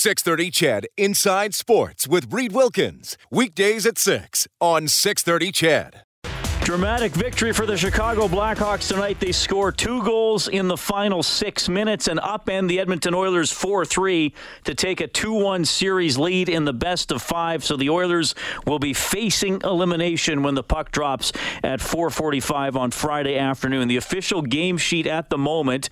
630 CHED Inside Sports with Reid Wilkins. Weekdays at 6 on 630 CHED. Dramatic victory for the Chicago Blackhawks tonight. They score two goals in the final six minutes and upend the Edmonton Oilers 4 3 to take a 2 1 series lead in the best of five. So the Oilers will be facing elimination when the puck drops at 4.45 on Friday afternoon. The official game sheet at the moment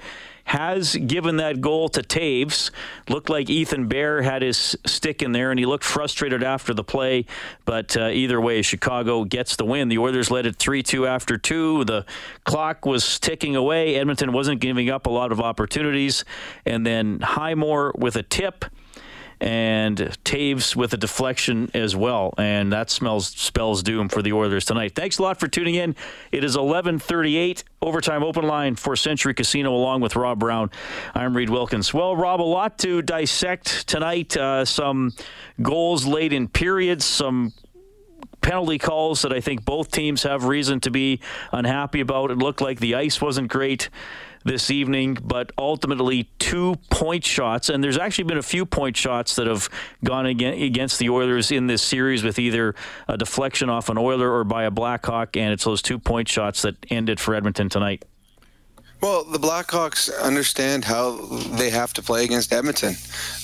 has given that goal to Toews. Looked like Ethan Bear had his stick in there, and he looked frustrated after the play. But uh, either way, Chicago gets the win. The Oilers led it 3 2 after two. The clock was ticking away. Edmonton wasn't giving up a lot of opportunities. And then Highmore with a tip and Toews with a deflection as well, and that smells spells doom for the Oilers tonight. Thanks a lot for tuning in. It is 11:38 overtime open line for Century Casino along with Rob Brown. I'm Reid Wilkins. Well, Rob, a lot to dissect tonight. Uh, some goals late in periods, some penalty calls that I think both teams have reason to be unhappy about. It looked like the ice wasn't great this evening, but ultimately two point shots. And there's actually been a few point shots that have gone against the Oilers in this series with either a deflection off an Oiler or by a Blackhawk. And it's those two point shots that ended for Edmonton tonight. Well, the Blackhawks understand how they have to play against Edmonton.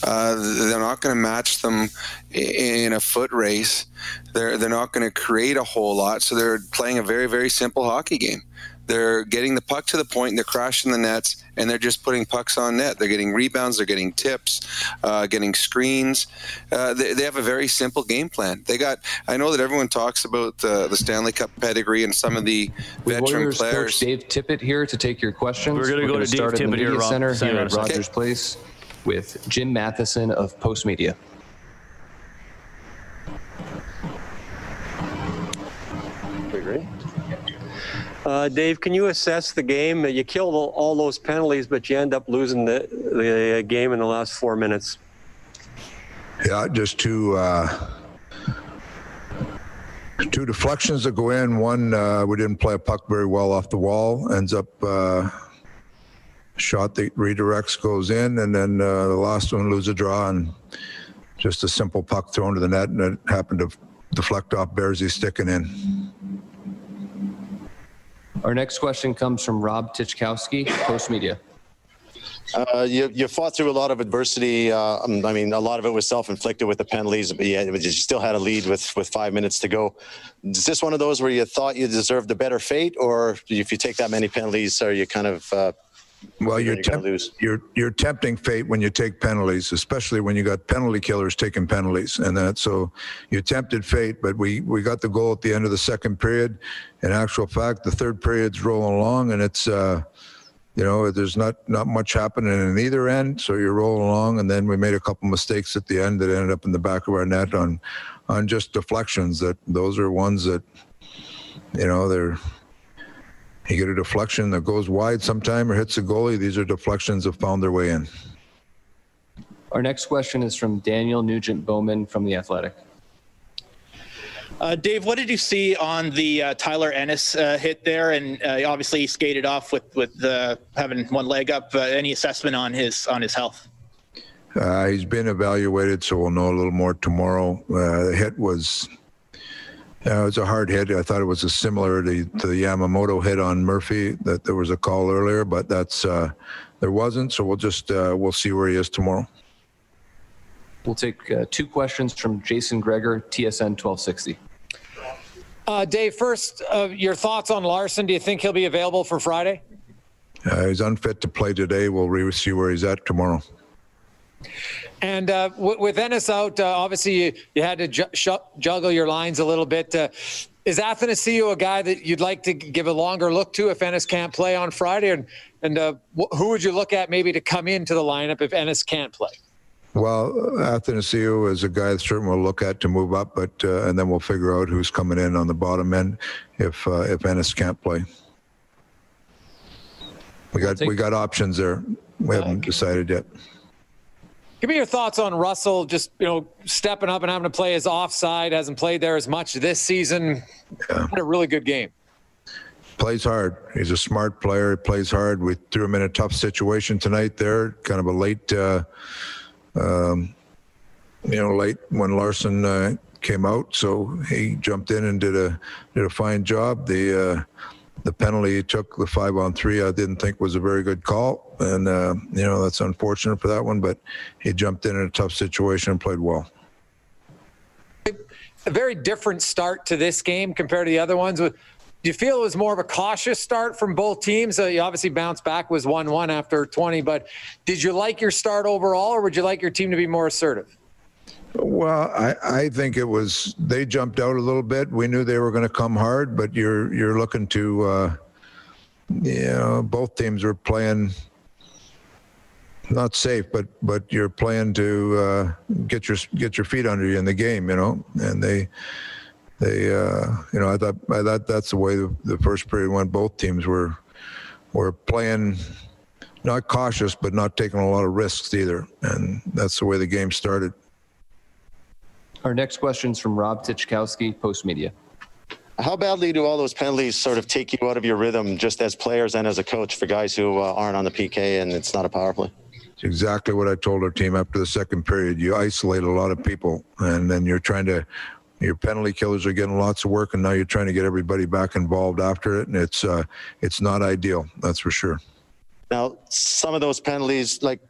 Uh, they're not going to match them in a foot race. They're they're not going to create a whole lot. So they're playing a very very simple hockey game. They're getting the puck to the point, they're crashing the nets, and they're just putting pucks on net. They're getting rebounds, they're getting tips, uh, getting screens. Uh, they, they, have a very simple game plan. They got. I know that everyone talks about uh, the Stanley Cup pedigree and some of the With veteran Warriors players. Coach Dave Tippett here to take your questions. We're going to go to start Dave the Tippett here, Media Rob. Center Hang here at second. Rogers Place with Jim Matheson of Post Media. Uh, Dave, can you assess the game? You killed all, those penalties, but you end up losing the, the game in the last four minutes. Yeah, just two uh, two deflections that go in. One uh, we didn't play a puck very well off the wall. Ends up uh, shot that redirects goes in, and then uh, the last one lose a draw and just a simple puck thrown to the net, and it happened to deflect off Bearsy sticking in. Our next question comes from Rob Tychkowski, Post Media. Uh, you, you fought through a lot of adversity. Uh, um, I mean, a lot of it was self-inflicted with the penalties, but yeah, you still had a lead with, with five minutes to go. Is this one of those where you thought you deserved a better fate, or if you take that many penalties, are you kind of uh, Well, you're, you're temp- lose? you're you're tempting fate when you take penalties, especially when you got penalty killers taking penalties, and that so you tempted fate. But we we got the goal at the end of the second period. In actual fact, the third period's rolling along, and it's uh, you know there's not not much happening in either end. So you're rolling along, and then we made a couple mistakes at the end that ended up in the back of our net on on just deflections. That those are ones that you know they're you get a deflection that goes wide sometime or hits the goalie. These are deflections that found their way in. Our next question is from Daniel Nugent Bowman from The Athletic. Uh, Dave, what did you see on the uh, Tyler Ennis uh, hit there? And uh, obviously, he skated off with with uh, having one leg up. Uh, any assessment on his on his health? Uh, he's been evaluated, so we'll know a little more tomorrow. Uh, the hit was uh, it was a hard hit. I thought it was a similar to, to the Yamamoto hit on Murphy. That there was a call earlier, but that's uh, there wasn't. So we'll just uh, we'll see where he is tomorrow. We'll take uh, two questions from Jason Gregor, TSN 1260. Uh, Dave, first, uh, your thoughts on Larsson? Do you think he'll be available for Friday? Uh, he's unfit to play today. We'll re- see where he's at tomorrow. And uh, w- with Ennis out, uh, obviously you, you had to ju- sh- juggle your lines a little bit. Uh, is Athanasiou a guy that you'd like to give a longer look to if Ennis can't play on Friday? And, and uh, wh- who would you look at maybe to come into the lineup if Ennis can't play? Well, Athanasiou is a guy that certainly we'll look at to move up, but uh, and then we'll figure out who's coming in on the bottom end if uh, if Ennis can't play. We got we got options there. We haven't decided yet. Give me your thoughts on Russell just, you know, stepping up and having to play his offside. Hasn't played there as much this season. Had a really good game. Plays hard. He's a smart player. He plays hard. We threw him in a tough situation tonight. There, kind of a late. Uh, um, you know, late when Larsson uh, came out, so he jumped in and did a did a fine job. The uh, the penalty he took, the five on three, I didn't think was a very good call, and uh, you know that's unfortunate for that one. But he jumped in in a tough situation and played well. A very different start to this game compared to the other ones. Do you feel it was more of a cautious start from both teams? Uh, you obviously bounced back, was 1 1 after 20, but did you like your start overall, or would you like your team to be more assertive? Well, I, I think it was they jumped out a little bit. We knew they were going to come hard, but you're you're looking to, uh, you know, both teams were playing not safe, but but you're playing to uh, get your get your feet under you in the game, you know, and they they uh, you know I thought I thought that's the way the, the first period went. Both teams were were playing not cautious, but not taking a lot of risks either, and that's the way the game started. Our next question is from Rob Tychkowski, Post Media. How badly do all those penalties sort of take you out of your rhythm, just as players and as a coach, for guys who uh, aren't on the PK and it's not a power play? It's exactly what I told our team after the second period. You isolate a lot of people, and then you're trying to. Your penalty killers are getting lots of work, and now you're trying to get everybody back involved after it, and it's uh, it's not ideal. That's for sure. Now, some of those penalties, like,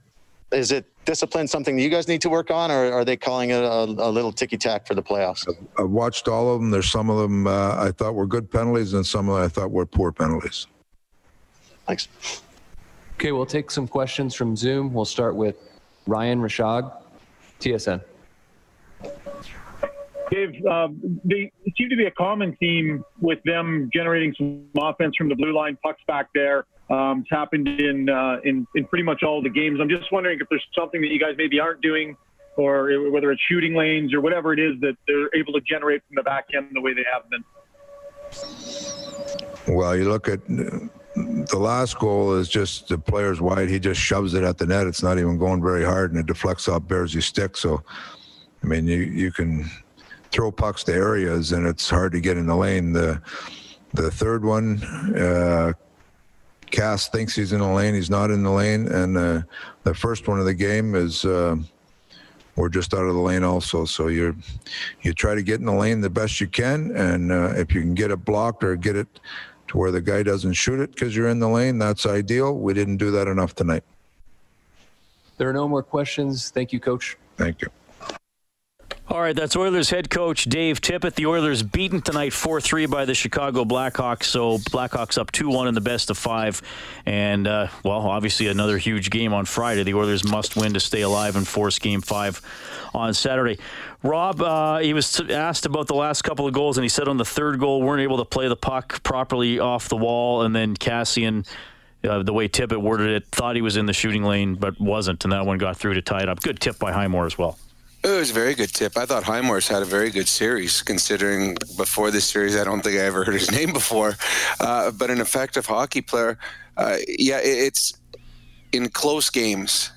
is it discipline something you guys need to work on, or are they calling it a, a little ticky tack for the playoffs? I've watched all of them. There's some of them uh, I thought were good penalties, and some of them I thought were poor penalties. Thanks. Okay, we'll take some questions from Zoom. We'll start with Ryan Rishaug, TSN. Dave, um, they seem to be a common theme with them generating some offense from the blue line, pucks back there. Um, it's happened in, uh, in in pretty much all the games. I'm just wondering if there's something that you guys maybe aren't doing, or whether it's shooting lanes or whatever it is that they're able to generate from the back end the way they have been. Well, you look at the last goal is just the player's wide. He just shoves it at the net. It's not even going very hard, and it deflects off Bearsy's stick. So, I mean, you you can throw pucks to areas, and it's hard to get in the lane. The the third one, uh, Cass thinks he's in the lane. He's not in the lane, and uh, the first one of the game is. Uh, we're just out of the lane also. So you you try to get in the lane the best you can, and uh, if you can get it blocked or get it to where the guy doesn't shoot it because you're in the lane, that's ideal. We didn't do that enough tonight. There are no more questions. Thank you, Coach. Thank you. All right, that's Oilers head coach Dave Tippett. The Oilers beaten tonight 4 3 by the Chicago Blackhawks. So Blackhawks up 2 1 in the best of five. And, uh, well, obviously another huge game on Friday. The Oilers must win to stay alive and force game five on Saturday. Rob, uh, he was asked about the last couple of goals, and he said on the third goal, weren't able to play the puck properly off the wall. And then Kassian. Uh, the way Tippett worded it, thought he was in the shooting lane, but wasn't, and that one got through to tie it up. Good tip by Highmore as well. It was a very good tip. I thought Highmore's had a very good series, considering before this series, I don't think I ever heard his name before. Uh, but an effective hockey player. Uh, yeah, it's in close games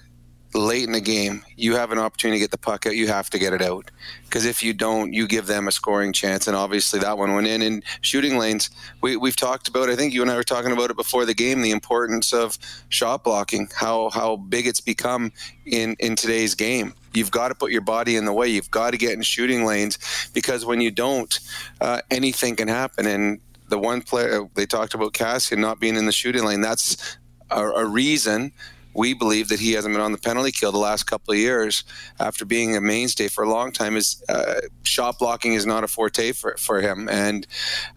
late in the game, you have an opportunity to get the puck out. You have to get it out because if you don't, you give them a scoring chance. And obviously, that one went in. In shooting lanes, we, we've talked about. I think you and I were talking about it before the game. The importance of shot blocking, how how big it's become in in today's game. You've got to put your body in the way. You've got to get in shooting lanes because when you don't, uh, anything can happen. And the one player they talked about Kassian not being in the shooting lane. That's a, a reason we believe that he hasn't been on the penalty kill the last couple of years after being a mainstay for a long time. Is uh, shot blocking is not a forte for, for him, and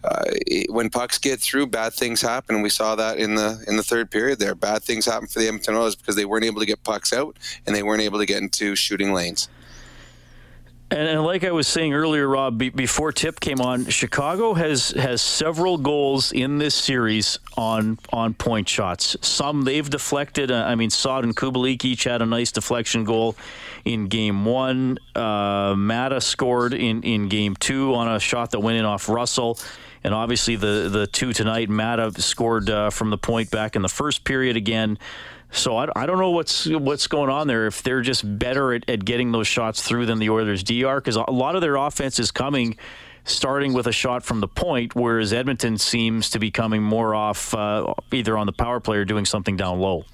uh, when pucks get through, bad things happen. We saw that in the in the third period. There, bad things happen for the Edmonton Oilers because they weren't able to get pucks out and they weren't able to get into shooting lanes. And, and, like I was saying earlier, Rob, be, before Tip came on, Chicago has has several goals in this series on on point shots. Some they've deflected. Uh, I mean, Saad and Kubalik each had a nice deflection goal in game one. Uh, Maatta scored in, in game two on a shot that went in off Russell. And obviously, the, the two tonight, Maatta scored uh, from the point back in the first period again. So I, I don't know what's what's going on there. If they're just better at, at getting those shots through than the Oilers D are, because a lot of their offense is coming starting with a shot from the point, whereas Edmonton seems to be coming more off uh, either on the power play or doing something down low.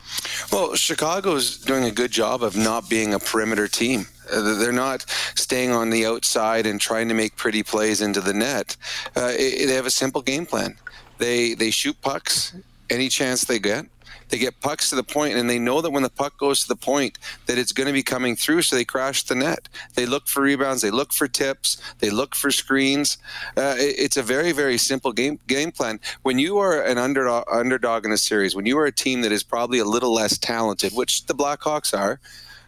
Well, Chicago's doing a good job of not being a perimeter team. Uh, they're not staying on the outside and trying to make pretty plays into the net. Uh, it, they have a simple game plan. They they shoot pucks any chance they get. They get pucks to the point, and they know that when the puck goes to the point, that it's going to be coming through. So they crash the net. They look for rebounds. They look for tips. They look for screens. Uh, it, it's a very, very simple game game plan. When you are an underdog, underdog in a series, when you are a team that is probably a little less talented, which the Blackhawks are,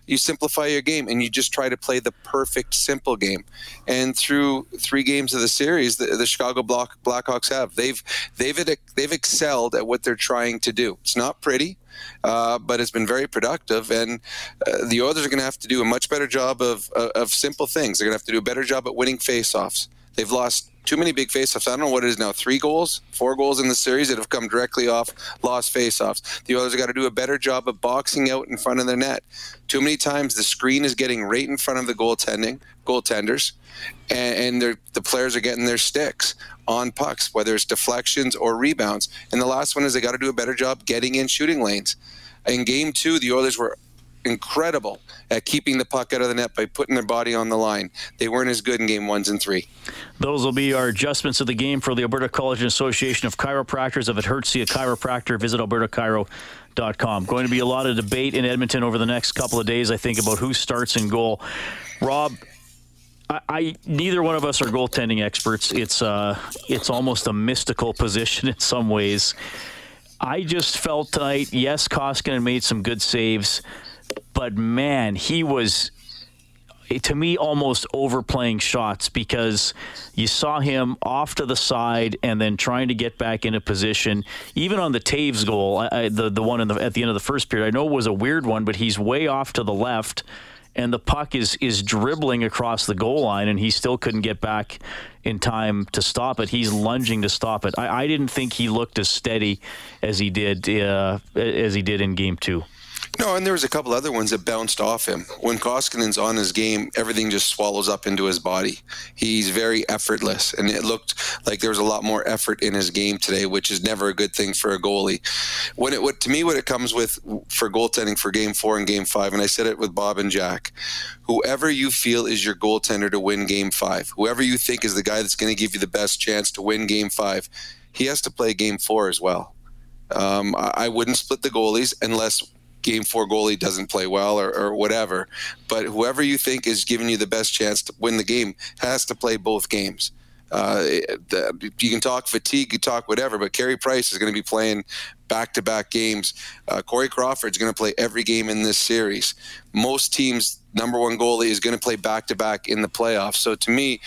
you simplify your game and you just try to play the perfect simple game. And through three games of the series, the, the Chicago Black, Blackhawks have they've they've they've excelled at what they're trying to do. It's not pretty. Uh, but it's been very productive. And uh, the Oilers are going to have to do a much better job of, of, of simple things. They're going to have to do a better job at winning faceoffs. They've lost too many big faceoffs. I don't know what it is now. Three goals, four goals in the series that have come directly off lost faceoffs. The Oilers have got to do a better job of boxing out in front of their net. Too many times the screen is getting right in front of the goaltending goaltenders, and, and the players are getting their sticks on pucks, whether it's deflections or rebounds. And the last one is they got to do a better job getting in shooting lanes. In game two, the Oilers were incredible at keeping the puck out of the net by putting their body on the line. They weren't as good in game ones and three. Those will be our adjustments of the game for the Alberta College and Association of Chiropractors. If it hurts you, a chiropractor, visit albertachiro.com. Going to be a lot of debate in Edmonton over the next couple of days, I think, about who starts in goal. Rob, I, I, neither one of us are goaltending experts. It's uh, it's almost a mystical position in some ways. I just felt tonight. Yes, Koskinen made some good saves but man, he was to me almost overplaying shots because you saw him off to the side and then trying to get back into position. Even on the Toews goal, I, the the one the, at the end of the first period, I know it was a weird one, but he's way off to the left. And the puck is is dribbling across the goal line, and he still couldn't get back in time to stop it. He's lunging to stop it. I, I didn't think he looked as steady as he did uh, as he did in game two. No, and there was a couple other ones that bounced off him. When Koskinen's on his game, everything just swallows up into his body. He's very effortless, and it looked like there was a lot more effort in his game today, which is never a good thing for a goalie. When it, what to me, what it comes with for goaltending for Game Four and Game Five, and I said it with Bob and Jack, whoever you feel is your goaltender to win Game Five, whoever you think is the guy that's going to give you the best chance to win Game Five, he has to play Game Four as well. Um, I wouldn't split the goalies unless game four goalie doesn't play well or, or whatever. But whoever you think is giving you the best chance to win the game has to play both games. Uh, the, you can talk fatigue, you talk whatever, but Carey Price is going to be playing back to back games. Uh, Corey Crawford is going to play every game in this series. Most teams number one goalie is going to play back to back in the playoffs. So to me,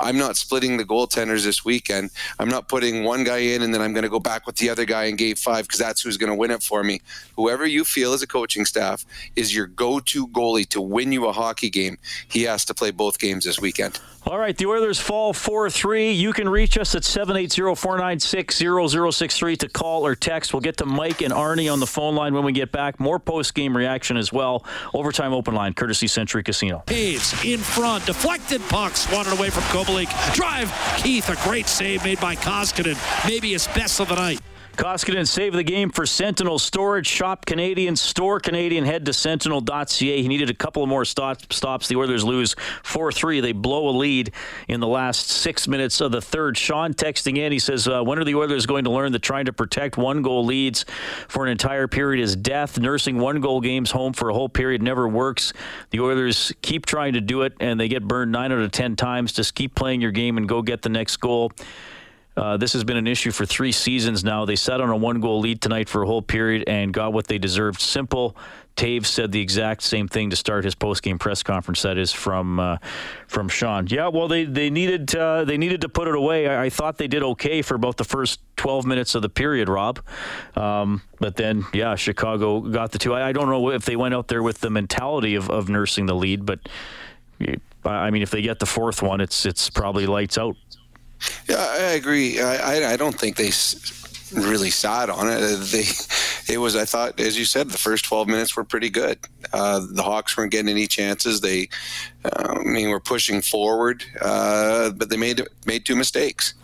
I'm not splitting the goaltenders this weekend. I'm not putting one guy in and then I'm going to go back with the other guy in game five because that's who's going to win it for me. Whoever you feel as a coaching staff is your go to goalie to win you a hockey game, he has to play both games this weekend. All right, the Oilers fall 4 3. You can reach us at 780 496 0063 to call or text. We'll get to Mike and Arnie on the phone line when we get back. More post game reaction as well. Overtime open line, courtesy Century Casino. Toews in front, deflected puck, swatted away from Kubalik. Drive, Keith, a great save made by Koskinen. Maybe his best of the night. Koskinen save the game for Sentinel Storage. Shop Canadian, store Canadian. Head to sentinel.ca. He needed a couple more stop, stops. The Oilers lose 4 3. They blow a lead in the last six minutes of the third. Sean texting in. He says, uh, When are the Oilers going to learn that trying to protect one goal leads for an entire period is death? Nursing one goal games home for a whole period never works. The Oilers keep trying to do it, and they get burned nine out of 10 times. Just keep playing your game and go get the next goal. Uh, this has been an issue for three seasons now. They sat on a one goal lead tonight for a whole period and got what they deserved. Simple. Toews said the exact same thing to start his post game press conference. That is from uh, from Sean. Yeah, well, they they needed uh, they needed to put it away. I, I, thought they did okay for about the first 12 minutes of the period, Rob. Um, but then, yeah, Chicago got the two. I, I, don't know if they went out there with the mentality of, of nursing the lead, but I mean, if they get the fourth one, it's it's probably lights out. Yeah, I agree. I, I, don't think they really sat on it. They it was. I thought, as you said, the first 12 minutes were pretty good. Uh, the Hawks weren't getting any chances. They, uh, I mean, were pushing forward, uh, but they made made two mistakes.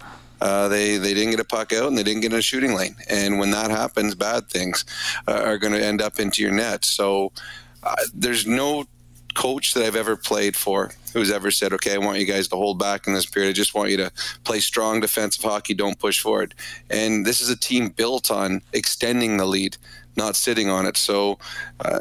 Uh, they they didn't get a puck out and they didn't get in a shooting lane. And when that happens, bad things uh, are going to end up into your net. So uh, there's no coach that I've ever played for who's ever said, "Okay, I want you guys to hold back in this period. I just want you to play strong defensive hockey. Don't push forward." And this is a team built on extending the lead, not sitting on it. So uh,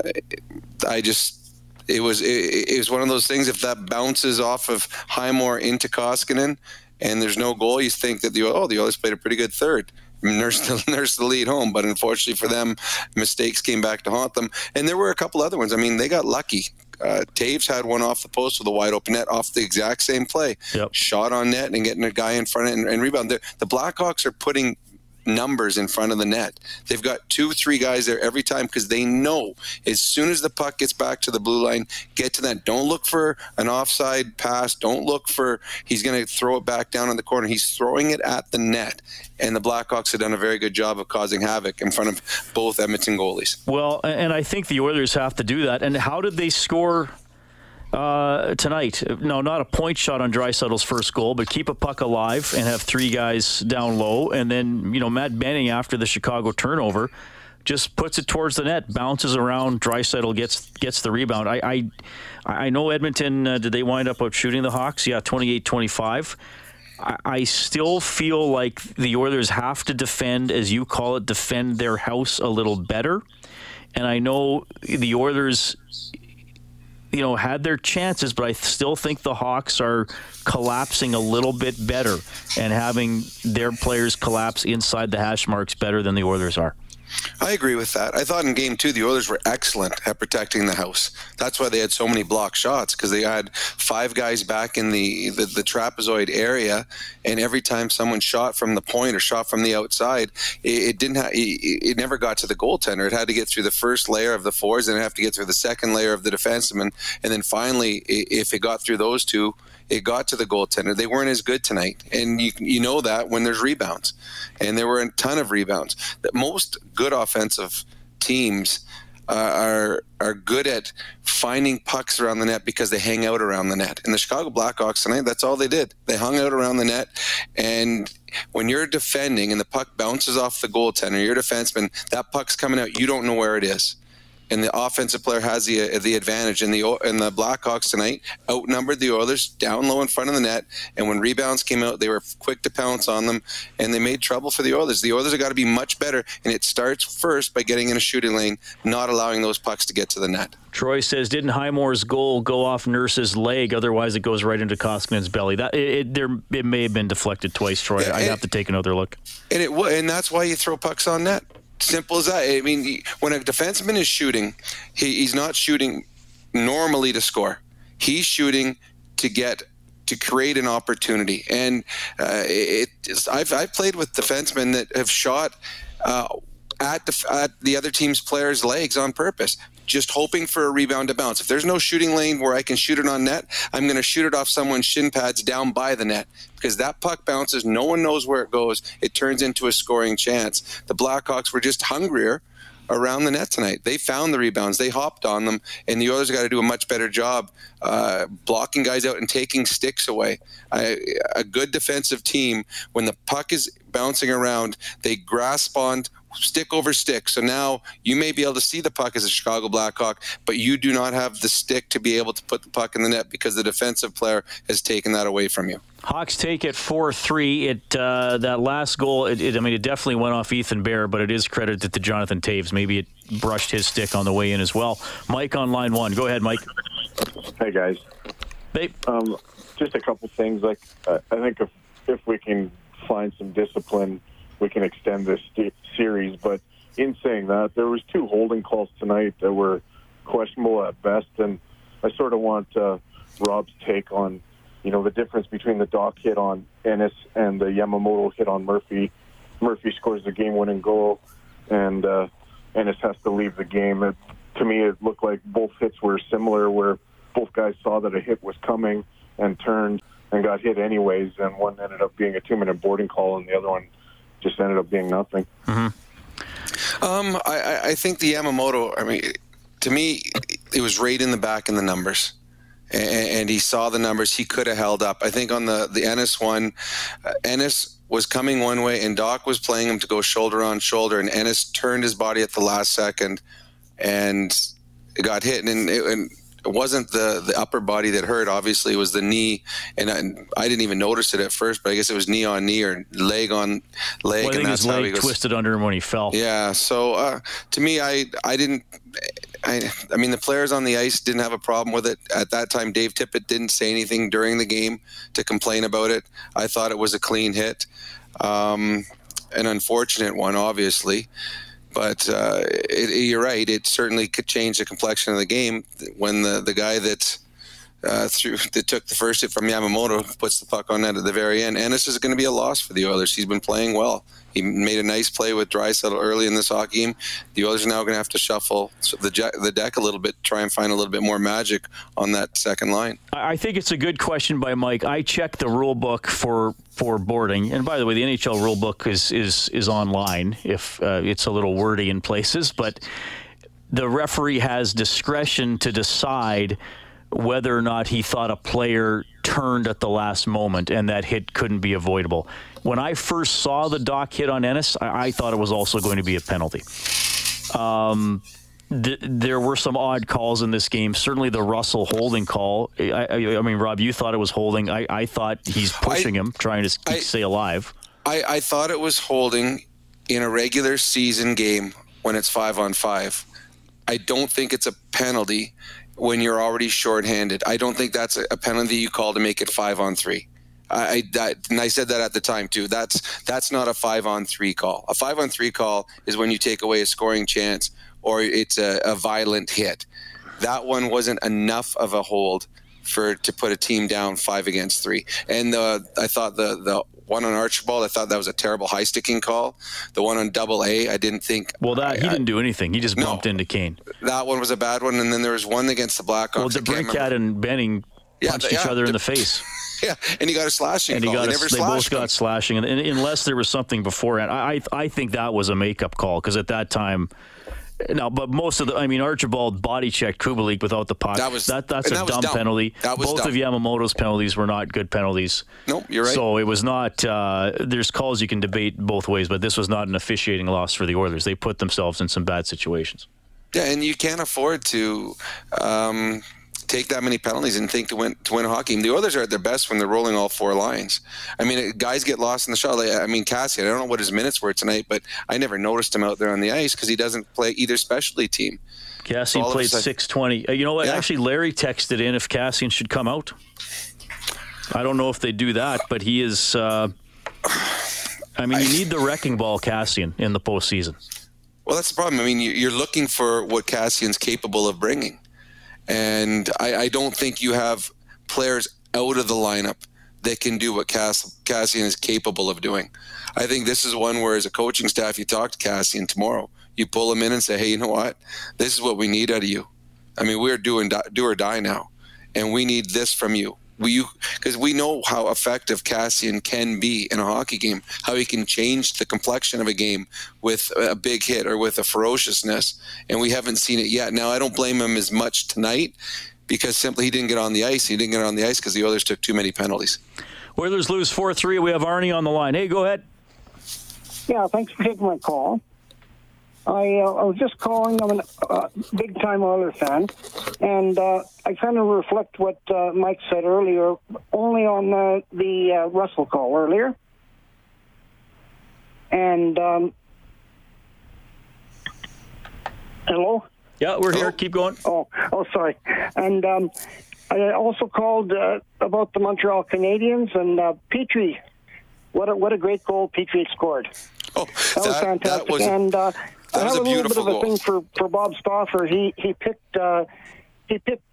I just. It was it, it was one of those things. If that bounces off of Highmore into Koskinen, and there's no goal, you think that the oh the Oilers played a pretty good third. Nurse the, nurse the lead home, but unfortunately for them, mistakes came back to haunt them. And there were a couple other ones. I mean, they got lucky. Uh, Toews had one off the post with a wide open net off the exact same play. Yep. Shot on net and getting a guy in front and, and rebound. The, the Blackhawks are putting numbers in front of the net. They've got two, three guys there every time because they know as soon as the puck gets back to the blue line, get to that. Don't look for an offside pass. Don't look for he's going to throw it back down in the corner. He's throwing it at the net. And the Blackhawks have done a very good job of causing havoc in front of both Edmonton goalies. Well, and I think the Oilers have to do that. And how did they score uh, tonight. No, not a point shot on Draisaitl's first goal, but keep a puck alive and have three guys down low. And then, you know, Matt Benning after the Chicago turnover just puts it towards the net, bounces around. Draisaitl gets gets the rebound. I I, I know Edmonton. Uh, did they wind up out shooting the Hawks? Yeah, 28-25. I, I still feel like the Oilers have to defend, as you call it, defend their house a little better. And I know the Oilers you know, had their chances, but I still think the Hawks are collapsing a little bit better and having their players collapse inside the hash marks better than the Oilers are. I agree with that. I thought in game two, the Oilers were excellent at protecting the house. That's why they had so many block shots because they had five guys back in the, the, the, trapezoid area. And every time someone shot from the point or shot from the outside, it, it didn't ha- it, it, never got to the goaltender. It had to get through the first layer of the fours and have to get through the second layer of the defenseman. And then finally, if it got through those two, it got to the goaltender. They weren't as good tonight, and you you know that when there's rebounds, and there were a ton of rebounds. That most good offensive teams uh, are are good at finding pucks around the net because they hang out around the net. And the Chicago Blackhawks tonight, that's all they did. They hung out around the net, and when you're defending and the puck bounces off the goaltender, you're defenseman. That puck's coming out. You don't know where it is and the offensive player has the the advantage. And the and the Blackhawks tonight outnumbered the Oilers down low in front of the net. And when rebounds came out, they were quick to pounce on them, and they made trouble for the Oilers. The Oilers have got to be much better, and it starts first by getting in a shooting lane, not allowing those pucks to get to the net. Troy says, "Didn't Highmore's goal go off Nurse's leg? Otherwise, it goes right into Koskinen's belly. That it, it, there, it may have been deflected twice, Troy. Yeah, I'd have to take another look. And it and that's why you throw pucks on net. Simple as that. I mean, when a defenseman is shooting, he, he's not shooting normally to score. He's shooting to get to create an opportunity. And uh, it, I've I've played with defensemen that have shot. Uh, at the, at the other team's players' legs on purpose just hoping for a rebound to bounce. If there's no shooting lane where I can shoot it on net, I'm going to shoot it off someone's shin pads down by the net because that puck bounces. No one knows where it goes. It turns into a scoring chance. The Blackhawks were just hungrier around the net tonight. They found the rebounds, they hopped on them, and the Oilers got to do a much better job uh, blocking guys out and taking sticks away. I, a good defensive team, when the puck is bouncing around, they grasp on stick over stick. So now you may be able to see the puck as a Chicago Blackhawk, but you do not have the stick to be able to put the puck in the net because the defensive player has taken that away from you. Hawks take it four three. It uh, that last goal. It, it, I mean, it definitely went off Ethan Bear, but it is credited to Jonathan Toews. Maybe it brushed his stick on the way in as well. Mike on line one. Go ahead, Mike. Hey guys. Hey. Um, just a couple things. Like uh, I think if if we can find some discipline we can extend this series. But in saying that, there was two holding calls tonight that were questionable at best, and I sort of want uh, Rob's take on, you know, the difference between the Dach hit on Ennis and the Yamamoto hit on Murphy. Murphy scores the game-winning goal, and uh, Ennis has to leave the game. It, to me, it looked like both hits were similar, where both guys saw that a hit was coming and turned and got hit anyways, and one ended up being a two-minute boarding call, and the other one just ended up being nothing. Mm-hmm. Um, I, I think the Yamamoto. I mean, to me, it was right in the back in the numbers, and, he saw the numbers. He could have held up. I think on the the Ennis one, uh, Ennis was coming one way, and Dach was playing him to go shoulder on shoulder, and Ennis turned his body at the last second, and got hit, and and it wasn't the the upper body that hurt. Obviously, it was the knee, and I, I, didn't even notice it at first. But I guess it was knee on knee or leg on leg. Well, and his leg twisted under him when he fell. Yeah. So uh, to me, I I didn't. I, I mean, the players on the ice didn't have a problem with it at that time. Dave Tippett didn't say anything during the game to complain about it. I thought it was a clean hit, um, an unfortunate one, obviously. But uh, it, you're right; it certainly could change the complexion of the game when the the guy that uh, through that took the first hit from Yamamoto puts the puck on net at the very end. And this is going to be a loss for the Oilers. He's been playing well. He made a nice play with Draisaitl early in this hockey game. The Oilers are now going to have to shuffle the the deck a little bit, try and find a little bit more magic on that second line. I think it's a good question by Mike. I checked the rule book for for boarding, and by the way, the NHL rule book is is is online. If uh, it's a little wordy in places, but the referee has discretion to decide whether or not he thought a player turned at the last moment and that hit couldn't be avoidable. When I first saw the Dach hit on Ennis, I, I thought it was also going to be a penalty. Um, th- there were some odd calls in this game. Certainly the Russell holding call. I, I, I mean, Rob, you thought it was holding. I, I thought he's pushing him, trying to stay alive. I, I thought it was holding in a regular season game when it's five on five. I don't think it's a penalty when you're already shorthanded. I don't think that's a penalty you call to make it five on three. I, that, and I said that at the time too. That's that's not a five on three call. A five on three call is when you take away a scoring chance or it's a, a violent hit. That one wasn't enough of a hold for to put a team down five against three. And the, I thought the the one on Archibald, I thought that was a terrible high sticking call. The one on Double A, I didn't think. Well, that I, he didn't do anything. He just bumped no, into Kane. That one was a bad one, and then there was one against the Blackhawks. Well, DeBrincat and Benning punched yeah, each other in the face. Yeah, and he got a slashing. And he got a, they, they both got slashing, and, and, unless there was something beforehand, I I, I think that was a makeup call because at that time no, but most of the, I mean, Archibald body checked Kubalik without the puck. That was that. That's a that dumb, dumb, penalty. That was Both dumb. of Yamamoto's penalties were not good penalties. Nope, you're right. So it was not. Uh, there's calls you can debate both ways, but this was not an officiating loss for the Oilers. They put themselves in some bad situations. Yeah, and you can't afford to. Um, take that many penalties and think to win to win a hockey game. The Oilers are at their best when they're rolling all four lines. I mean, guys get lost in the shot. Like, I mean, Kassian, I don't know what his minutes were tonight, but I never noticed him out there on the ice because he doesn't play either specialty team. Kassian played six twenty. Uh, you know what? Yeah. Actually, Larry texted in if Kassian should come out. I don't know if they do that, but he is. Uh, I mean, you need the wrecking ball, Kassian, in the postseason. Well, that's the problem. I mean, you're looking for what Kassian's capable of bringing. And I, I don't think you have players out of the lineup that can do what Cass, Kassian is capable of doing. I think this is one where, as a coaching staff, you talk to Kassian tomorrow. You pull him in and say, "Hey, you know what? This is what we need out of you. I mean, we're doing do or die now, and we need this from you we because we know how effective Kassian can be in a hockey game, how he can change the complexion of a game with a big hit or with a ferociousness, and we haven't seen it yet. Now I don't blame him as much tonight because simply he didn't get on the ice. He didn't get on the ice because the Oilers took too many penalties. Oilers lose four three. We have Arnie on the line. Hey, go ahead. Yeah, thanks for taking my call. I, uh, I was just calling. I'm a uh, big time Oilers fan, and uh, I kind of reflect what uh, Mike said earlier, only on the, the uh, Russell call earlier. And um, hello. Yeah, we're here. Keep going. Oh, oh, sorry. And um, I also called uh, about the Montreal Canadiens and Petry. What a, what a great goal Petry scored. Oh, that, that was fantastic. That was... And that I have a, a, little bit of a goal. thing for, for Bob Stauffer. He he picked uh, he picked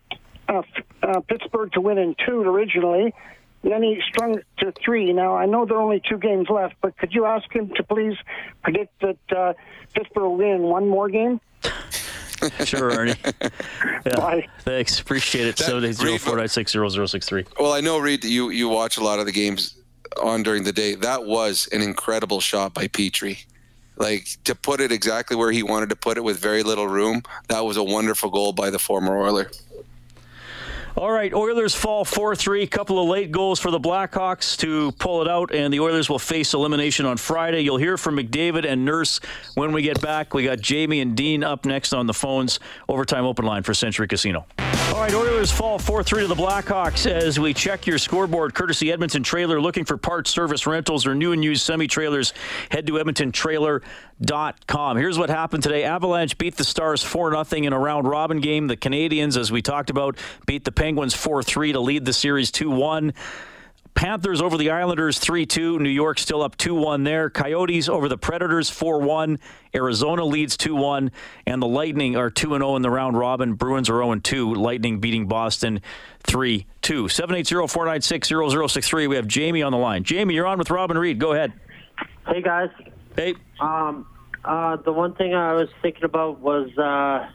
uh, uh, Pittsburgh to win in two originally. Then he strung to three. Now I know there are only two games left, but could you ask him to please predict that uh, Pittsburgh will win one more game? sure, Ernie. Yeah. Bye. Thanks. Appreciate it. Seven eight zero four nine six zero zero six three. Well, I know, Reid, you you watch a lot of the games on during the day. That was an incredible shot by Petry like to put it exactly where he wanted to put it with very little room. That was a wonderful goal by the former Oiler. All right, Oilers fall 4 3. Couple of late goals for the Blackhawks to pull it out, and the Oilers will face elimination on Friday. You'll hear from McDavid and Nurse when we get back. We got Jamie and Dean up next on the phones. Overtime open line for Century Casino. All right, Oilers fall 4 3 to the Blackhawks as we check your scoreboard. Courtesy Edmonton Trailer. Looking for parts, service, rentals, or new and used semi trailers, head to EdmontonTrailer.com. Here's what happened today Avalanche beat the Stars 4 0 in a round robin game. The Canadiens, as we talked about, beat the Penguins 4 3 to lead the series 2 1. Panthers over the Islanders 3 2. New York still up 2 1 there. Coyotes over the Predators 4 1. Arizona leads 2 1. And the Lightning are 2 0 in the round robin. Bruins are 0 2. Lightning beating Boston 3 2. 780 496 0063. We have Jamie on the line. Jamie, you're on with Robin Reed. Go ahead. Hey, guys. Hey. Um, uh, the one thing I was thinking about was uh,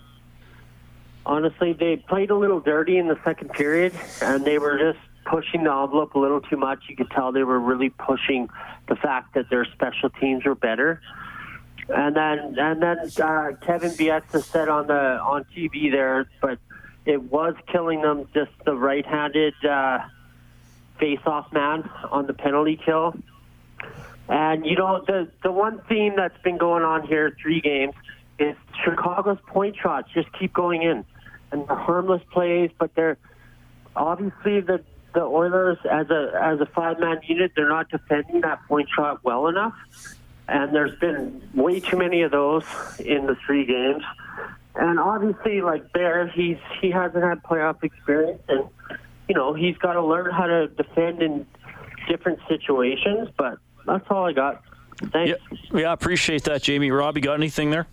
honestly, they played a little dirty in the second period, and they were just pushing the envelope a little too much. You could tell they were really pushing the fact that their special teams were better. And then, and then uh, Kevin Bieksa said on the on TV there, but it was killing them just the right-handed uh, face-off man on the penalty kill. And you know the the one theme that's been going on here three games is Chicago's point shots just keep going in, and they're harmless plays, but they're obviously the the Oilers as a as a five man unit they're not defending that point shot well enough, and there's been way too many of those in the three games. And obviously, like Bear, he's he hasn't had playoff experience, and you know he's got to learn how to defend in different situations. But that's all I got. Thanks. Yeah, yeah, I appreciate that, Jamie. Rob, you got anything there?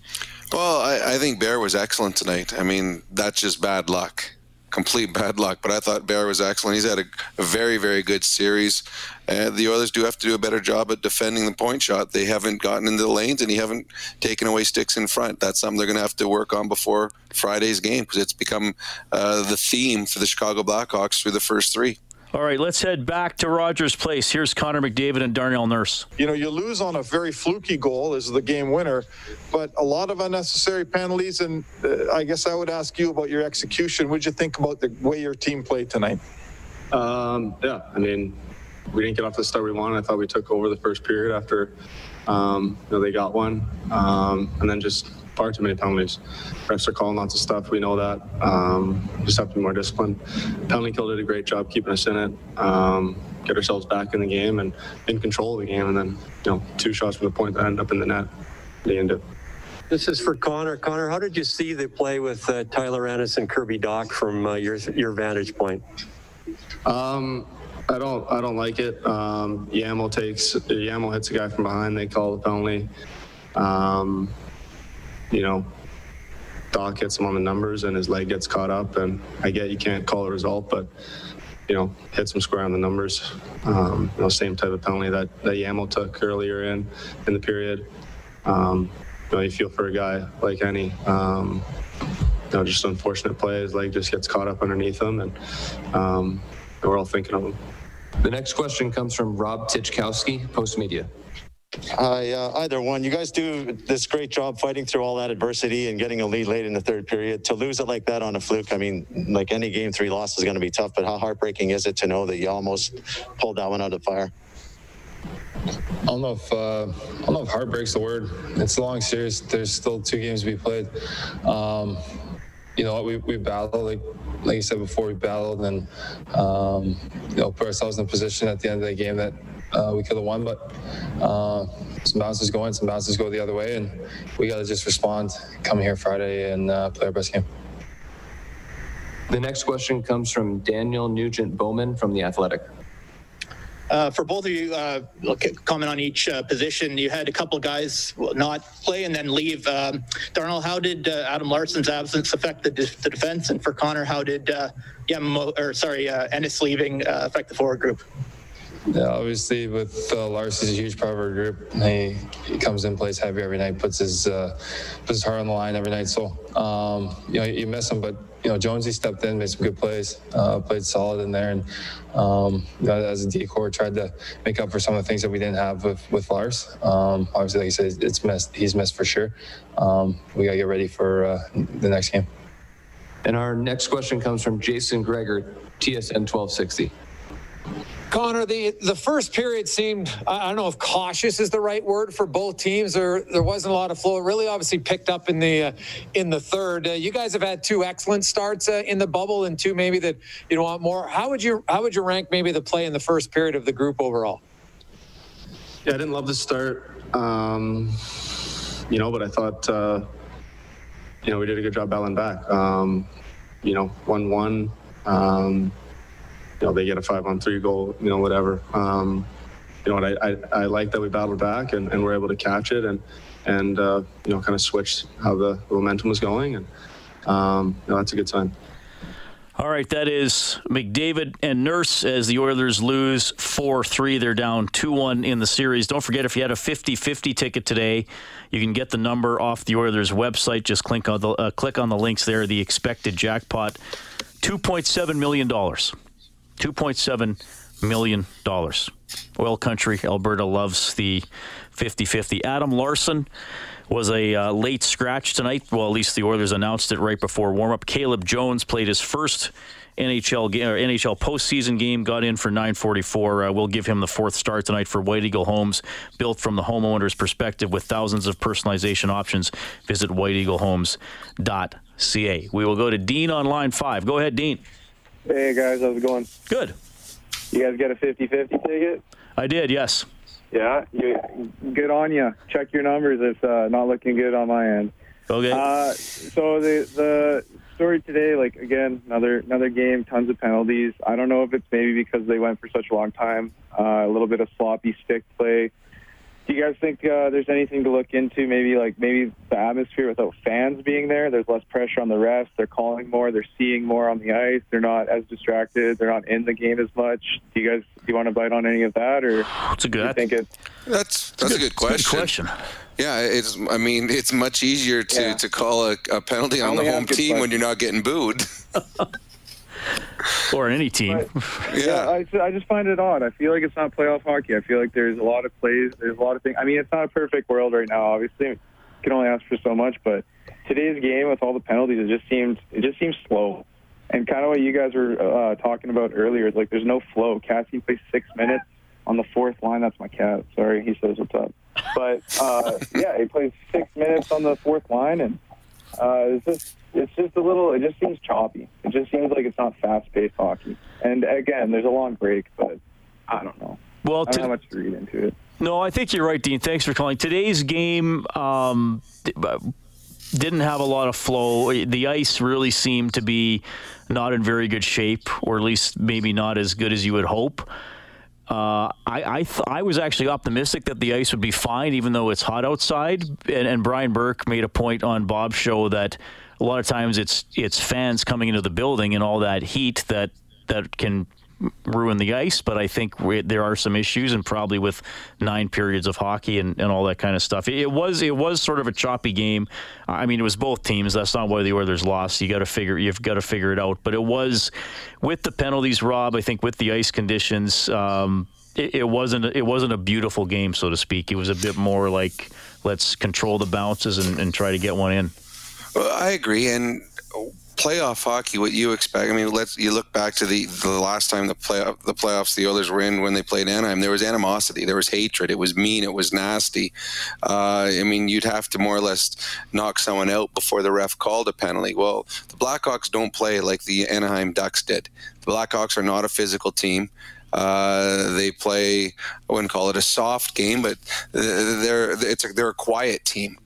Well, I, I think Bear was excellent tonight. I mean, that's just bad luck, complete bad luck. But I thought Bear was excellent. He's had a, a very, very good series. Uh, the Oilers do have to do a better job at defending the point shot. They haven't gotten into the lanes and he haven't taken away sticks in front. That's something they're going to have to work on before Friday's game because it's become uh, the theme for the Chicago Blackhawks through the first three. All right, let's head back to Rogers Place. Here's Connor McDavid and Darnell Nurse. You know, you lose on a very fluky goal as the game winner, but a lot of unnecessary penalties. And uh, I guess I would ask you about your execution. What'd you think about the way your team played tonight? Um, yeah, I mean, we didn't get off the start we wanted. I thought we took over the first period after um, you know, they got one, um, and then just far too many penalties. Refs are calling lots of stuff. We know that. Um, just have to be more disciplined. Penalty kill did a great job keeping us in it. Um, get ourselves back in the game and in control of the game, and then you know two shots from the point that end up in the net. They end it. This is for Connor. Connor, how did you see the play with uh, Tyler Ennis and Kirby Dach from uh, your your vantage point? Um, I don't. I don't like it. Um, Yamo takes. Yamo hits a guy from behind. They call the penalty. Um, you know, Dach hits him on the numbers, and his leg gets caught up. And I get you can't call a result, but you know, hits him square on the numbers. Um, you know, same type of penalty that that Yamo took earlier in in the period. Um, you know, you feel for a guy like any. Um, you know, just unfortunate play. His leg just gets caught up underneath him, and um, we're all thinking of him. The next question comes from Rob Tychkowski, Post Media. Hi, uh, either one. You guys do this great job fighting through all that adversity and getting a lead late in the third period. To lose it like that on a fluke, I mean, like any game three loss is going to be tough, but how heartbreaking is it to know that you almost pulled that one out of the fire? I don't know if uh, I don't know if heartbreak's the word. It's a long series. There's still two games to be played. Um, you know, we we battled like like you said before. We battled and um, you know put ourselves in a position at the end of the game that uh, we could have won, but uh, some bounces go in, some bounces go the other way, and we got to just respond, come here Friday and uh, play our best game. The next question comes from Daniel Nugent Bowman from The Athletic. Uh, for both of you, uh, comment on each uh, position. You had a couple of guys not play and then leave. Um, Darnell, how did uh, Adam Larsson's absence affect the, the, defense? And for Connor, how did uh, Yamamoto, or sorry, uh, Ennis leaving uh, affect the forward group? Yeah, obviously with uh, Lars, he's a huge part of our group. He, he comes in, plays heavy every night, puts his uh, puts his heart on the line every night. So um, you know you miss him, but you know Jonesy stepped in, made some good plays, uh, played solid in there, and um, you know, as a decor tried to make up for some of the things that we didn't have with with Lars. Um, obviously, like you said, it's missed. He's missed for sure. Um, we gotta get ready for uh, the next game. And our next question comes from Jason Gregor, TSN 1260. Connor, the the first period seemed I don't know if cautious is the right word for both teams, or there wasn't a lot of flow. It really obviously picked up in the uh, in the third. Uh, you guys have had two excellent starts uh, in the bubble, and two maybe that you know want more. How would you how would you rank maybe the play in the first period of the group overall? Yeah, I didn't love the start, um, you know, but I thought uh, you know we did a good job battling back. Um, you know, one one. Um, you know, they get a five on three goal, you know, whatever. Um, you know I, I, I, like that we battled back and, and we're able to catch it and, and uh, you know, kind of switched how the momentum was going. And, um, you know, that's a good sign. All right, that is McDavid and Nurse as the Oilers lose 4 3. They're down 2 1 in the series. Don't forget, if you had a 50 50 ticket today, you can get the number off the Oilers website. Just click on the, uh, click on the links there. The expected jackpot $2.7 million. $2.7 million. Oil country, Alberta loves the 50 50. Adam Larsson was a uh, late scratch tonight. Well, at least the Oilers announced it right before warm up. Caleb Jones played his first NHL game or NHL postseason game. Got in for 9:44. Uh, we'll give him the fourth start tonight for White Eagle Homes, built from the homeowner's perspective with thousands of personalization options. Visit whiteeaglehomes.ca. We will go to Dean on line five. Go ahead, Dean. Hey guys, how's it going? Good. You guys get a 50-50 ticket? I did, yes. Yeah, you, good on you. Check your numbers. It's uh, not looking good on my end. Okay. Uh, so the the story today, like again, another another game, tons of penalties. I don't know if it's maybe because they went for such a long time, uh, a little bit of sloppy stick play. Do you guys think uh, there's anything to look into? Maybe like maybe the atmosphere without fans being there. There's less pressure on the refs. They're calling more. They're seeing more on the ice. They're not as distracted. They're not in the game as much. Do you guys do you want to bite on any of that, or it's a good? I think it. That's that's a good, a good question. Good question. Yeah, it's. I mean, it's much easier to, Yeah. to call a, a penalty on the home good team when you're not getting booed. or any team. Yeah, I, I just find it odd. I feel like it's not playoff hockey. I feel like there's a lot of plays. There's a lot of things. I mean, it's not a perfect world right now. Obviously, you can only ask for so much. But today's game with all the penalties, it just seemed it just seems slow. And kind of what you guys were uh, talking about earlier, it's like there's no flow. Cassie plays six minutes on the fourth line. That's my cat. Sorry, he says what's up. But uh, yeah, he plays six minutes on the fourth line, and uh, it's just it's just a little. It just seems choppy. It just seems like it's not fast-paced hockey. And again, there's a long break, but I don't know. Well, I don't to- much to read into it. No, I think you're right, Dean. Thanks for calling. Today's game um, uh, didn't have a lot of flow. The ice really seemed to be not in very good shape, or at least maybe not as good as you would hope. Uh, I I, th- I was actually optimistic that the ice would be fine, even though it's hot outside. And, and Brian Burke made a point on Bob's show that a lot of times it's it's fans coming into the building and all that heat that that can ruin the ice. But I think we, there are some issues, and probably with nine periods of hockey and, and all that kind of stuff. It, was it was sort of a choppy game. I mean, it was both teams. That's not why the Oilers lost. You got to figure you've got to figure it out. But it was with the penalties, Rob. I think with the ice conditions. Um, it, it wasn't it wasn't a beautiful game, so to speak. It was a bit more like let's control the bounces and, and try to get one in. Well, I agree. And playoff hockey, what you expect? I mean, let's you look back to the the last time the play the playoffs the Oilers were in when they played Anaheim. There was animosity, there was hatred, it was mean, it was nasty. Uh, I mean, you'd have to more or less knock someone out before the ref called a penalty. Well, the Blackhawks don't play like the Anaheim Ducks did. The Blackhawks are not a physical team. Uh, they play, I wouldn't call it a soft game, but they're it's a, they're a quiet team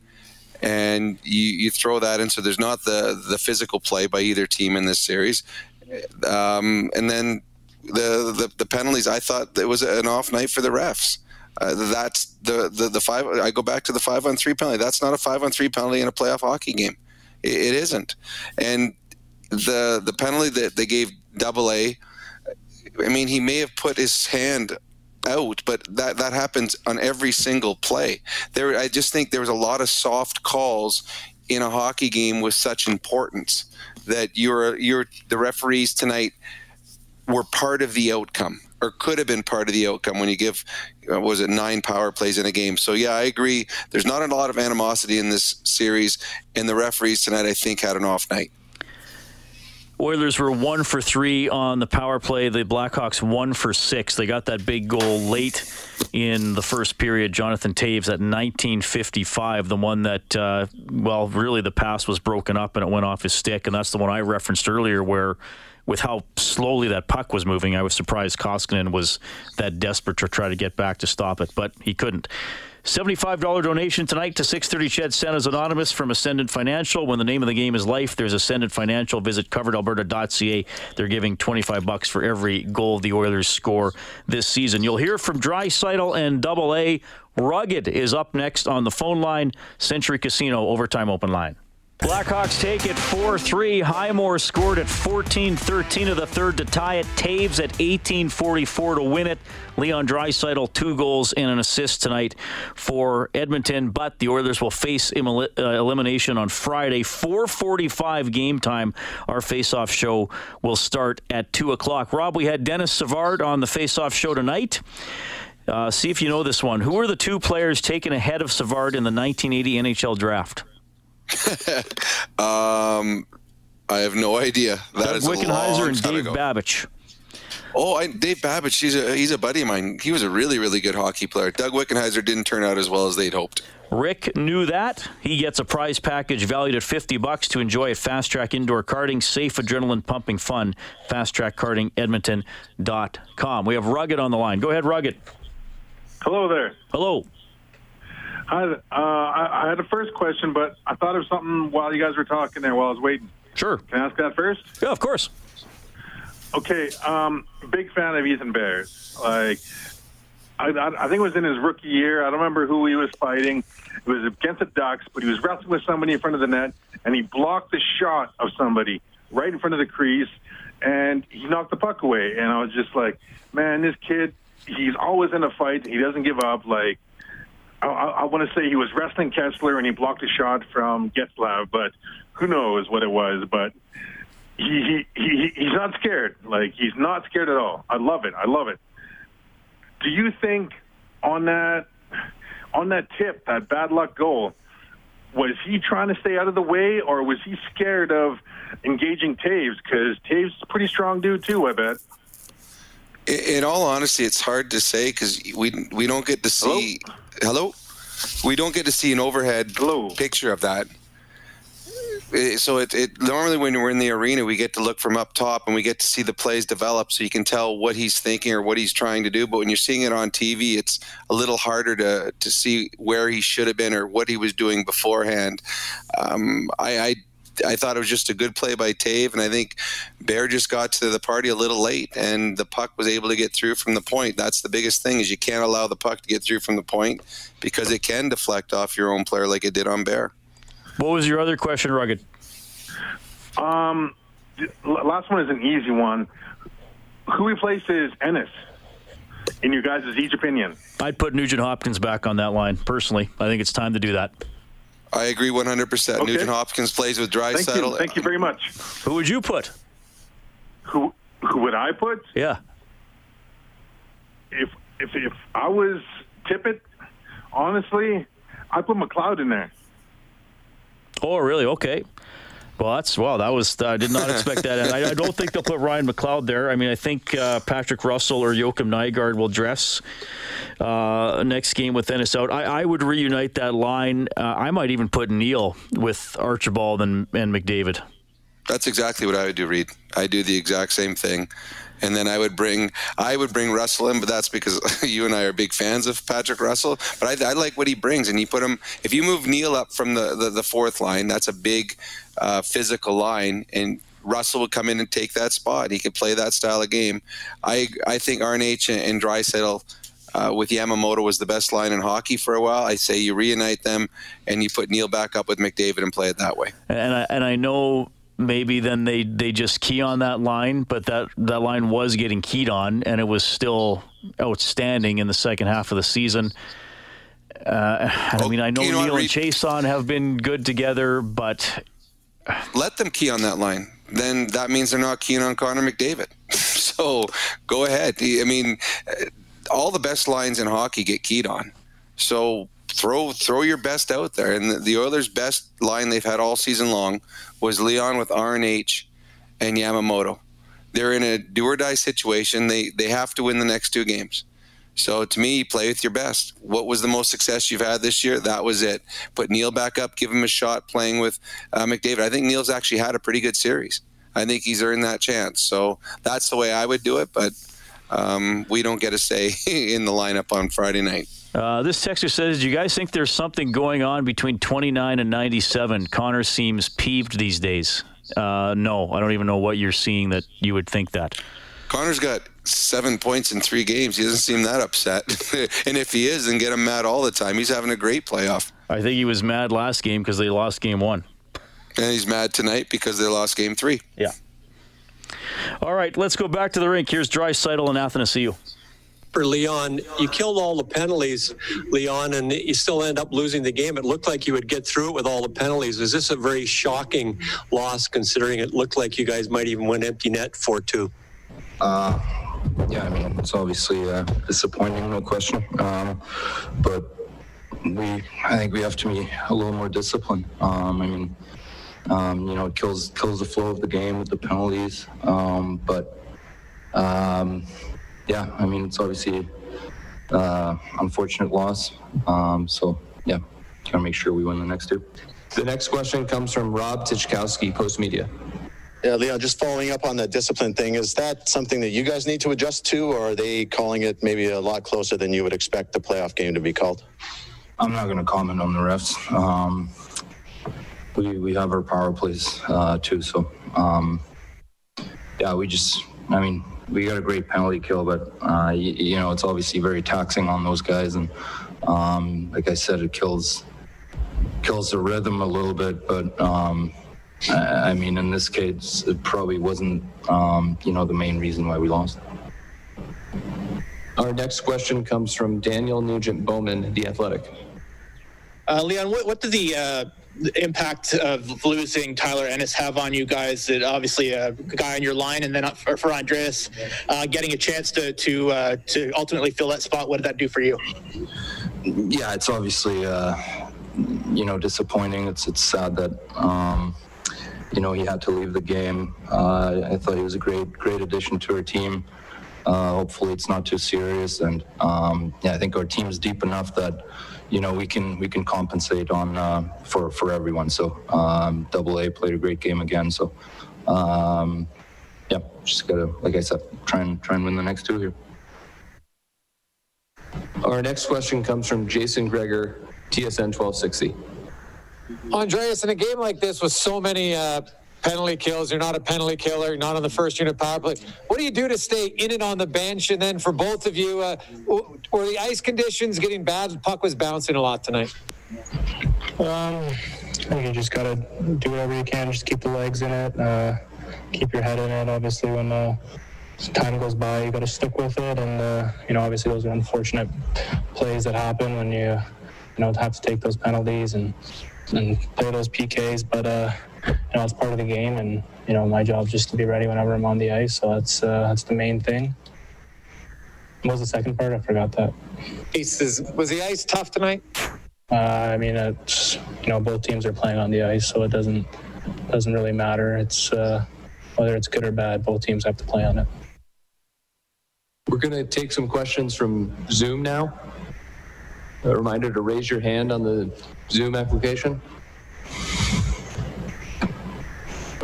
and you, you throw that in. So there's not the the physical play by either team in this series, um, and then the, the the penalties. I thought it was an off night for the refs. Uh, that's the, the the five. I go back to the five on three penalty. That's not a five on three penalty in a playoff hockey game. It, it isn't, and the the penalty that they gave Double A. I mean, he may have put his hand out, but that that happens on every single play. There, I just think there was a lot of soft calls in a hockey game with such importance that you're you're the referees tonight were part of the outcome or could have been part of the outcome when you give uh, was it nine power plays in a game. So yeah i agree. There's not a lot of animosity in this series and the referees tonight i think had an off night Oilers were one for three on the power play. The Blackhawks one for six. They got that big goal late in the first period. Jonathan Toews at 1955, the one that, uh, well, really the pass was broken up and it went off his stick, and that's the one I referenced earlier where. With how slowly that puck was moving, I was surprised Koskinen was that desperate to try to get back to stop it, but he couldn't. $75 donation tonight to 630 CHED Santa's Anonymous from Ascendant Financial. When the name of the game is life, there's Ascendant Financial. Visit coveredalberta.ca. They're giving 25 bucks for every goal the Oilers score this season. You'll hear from Draisaitl and Double A. Rugged is up next on the phone line. Century Casino Overtime Open Line. Blackhawks take it 4-3. Highmore scored at 14-13 of the third to tie it. Toews at 18-44 to win it. Leon Draisaitl two goals and an assist tonight for Edmonton, but the Oilers will face uh, elimination on Friday. 4:45 game time. Our face-off show will start at two o'clock. Rob, we had Denis Savard on the face-off show tonight. Uh, see if you know this one. Who were the two players taken ahead of Savard in the 1980 NHL draft? um, I have no idea. That Doug is Wickenheiser and Dave ago. Babych. Oh, I, Dave Babych. He's a he's a buddy of mine. He was a really really good hockey player. Doug Wickenheiser didn't turn out as well as they'd hoped. Rick knew that. He gets a prize package valued at 50 bucks to enjoy at Fast Track Indoor Karting. Safe, adrenaline pumping fun. Fast Track Karting Edmonton.com. We have Rugged on the line. Go ahead, Rugged. Hello there. Hello. Hi. Uh, I, I, had a first question, but I thought of something while you guys were talking there while I was waiting. Sure. Can I ask that first? Yeah, of course. Okay. Um, big fan of Ethan Bears. Like, I, I, think it was in his rookie year. I don't remember who he was fighting. It was against the Ducks, but he was wrestling with somebody in front of the net, and he blocked the shot of somebody right in front of the crease, and he knocked the puck away. And I was just like, man, this kid, he's always in a fight. He doesn't give up. Like, I, I want to say he was wrestling Kesler and he blocked a shot from Getzlaf, but who knows what it was. But he, he, he he's not scared. Like he's not scared at all. I love it. I love it. Do you think on that on that tip, that bad luck goal, was he trying to stay out of the way, or was he scared of engaging Toews? Because Toews is a pretty strong dude too. I bet. In all honesty, it's hard to say because we we don't get to see. Hello? hello? We don't get to see an overhead hello. picture of that. So it, it normally when we're in the arena, we get to look from up top and we get to see the plays develop, so you can tell what he's thinking or what he's trying to do. But when you're seeing it on TV, it's a little harder to to see where he should have been or what he was doing beforehand. Um, I, I I thought it was just a good play by Tave, and I think Bear just got to the party a little late, and the puck was able to get through from the point. That's the biggest thing is you can't allow the puck to get through from the point because it can deflect off your own player like it did on Bear. What was your other question, Rugged? Um, last one is an easy one. Who replaces Ennis? In your guys' each opinion, I'd put Nugent Hopkins back on that line. Personally, I think it's time to do that. I agree 100%. Okay. Nugent Hopkins plays with dry Thank settle. You. Thank you very much. Who would you put? Who who would I put? Yeah. If if if I was Tippett, honestly, I put McLeod in there. Oh, really? Okay. Well, that's well. That was I did not expect that, and I, I, don't think they'll put Ryan McLeod there. I mean, I think uh, Patrick Russell or Joakim Nygard will dress uh, next game with Ennis out. I, I would reunite that line. Uh, I might even put Neal with Archibald and, and McDavid. That's exactly what I would do, Reid. I do the exact same thing and then I would bring I would bring Russell in, but that's because you and I are big fans of Patrick Russell. But I, I like what he brings, and you put him. If you move Neal up from the the, the fourth line, that's a big uh, physical line, and Russell would come in and take that spot. He could play that style of game. I I think RNH and, and Draisaitl uh, with Yamamoto was the best line in hockey for a while. I say you reunite them and you put Neal back up with McDavid and play it that way. And I, and I know maybe then they they just key on that line, but that that line was getting keyed on, and it was still outstanding in the second half of the season. Uh, I mean, I know, you know what, Neal and Reed- Chiasson have been good together, but let them key on that line. Then that means they're not keying on Connor McDavid. so go ahead. I mean, all the best lines in hockey get keyed on. So throw throw your best out there. And the, the Oilers' best line they've had all season long was Leon with RNH and Yamamoto. They're in a do or die situation. They they have to win the next two games. So to me, play with your best. What was the most success you've had this year? That was it. Put Neal back up, give him a shot playing with uh, McDavid. I think Neal's actually had a pretty good series. I think he's earned that chance. So that's the way I would do it. But um, we don't get a say in the lineup on Friday night. Uh, this texter says, "Do you guys think there's something going on between 29 and 97? Connor seems peeved these days." Uh, no, I don't even know what you're seeing that you would think that. Connor's got seven points in three games. He doesn't seem that upset. and if he is, then get him mad all the time. He's having a great playoff. I think he was mad last game because they lost game one. And he's mad tonight because they lost game three. Yeah. All right, let's go back to the rink. Here's Draisaitl and Athanasiou. For Leon. You killed all the penalties, Leon, and you still end up losing the game. It looked like you would get through it with all the penalties. Is this a very shocking loss considering it looked like you guys might even win empty net 4 2? Uh, yeah, I mean, it's obviously uh, disappointing, no question. Um, but we, I think we have to be a little more disciplined. Um, I mean, um, you know, it kills kills the flow of the game with the penalties. Um, but um, yeah, I mean, it's obviously uh, unfortunate loss. Um, so yeah, gotta make sure we win the next two. The next question comes from Rob Tychkowski, Post Media. Yeah, Leon, just following up on that discipline thing, is that something that you guys need to adjust to, or are they calling it maybe a lot closer than you would expect the playoff game to be called? I'm not going to comment on the refs. Um, we we have our power plays uh, too, so um, yeah, we just I mean we got a great penalty kill, but uh, you, you know it's obviously very taxing on those guys, and um, like I said, it kills kills the rhythm a little bit. But um, I, I mean, in this case, it probably wasn't um, you know the main reason why we lost. Our next question comes from Daniel Nugent Bowman, The Athletic. Uh, Leon, what, what did the uh, the impact of losing Tyler Ennis have on you guys? That obviously a guy on your line, and then for, for Andreas, uh, getting a chance to to uh, to ultimately fill that spot. What did that do for you? yeah, it's obviously uh, you know disappointing. It's it's sad that um, you know he had to leave the game. Uh, I thought he was a great great addition to our team. Uh, hopefully, it's not too serious, and um, yeah, I think our team is deep enough that you know we can we can compensate on uh, for for everyone. So um, Double A played a great game again. So um, yeah, just gotta like I said, try and try and win the next two here. Our next question comes from Jason Gregor, TSN 1260. Andreas, in a game like this with so many uh, penalty kills, you're not a penalty killer, you're not on the first unit power play. What do you do to stay in and on the bench? And then for both of you, uh, were the ice conditions getting bad? The puck was bouncing a lot tonight. Um, I think you just gotta do whatever you can, just keep the legs in it, uh, keep your head in it. Obviously, when uh, time goes by, you gotta stick with it, and uh, you know, obviously, those are unfortunate plays that happen when you, you know, have to take those penalties and and play those PKs. But uh, you know, it's part of the game, and you know, my job is just to be ready whenever I'm on the ice. So that's uh, that's the main thing. What was the second part? I forgot that. Is, was the ice tough tonight? Uh, I mean, it's you know both teams are playing on the ice, so it doesn't doesn't really matter. It's uh, whether it's good or bad, both teams have to play on it. We're going to take some questions from Zoom now. A reminder to raise your hand on the Zoom application.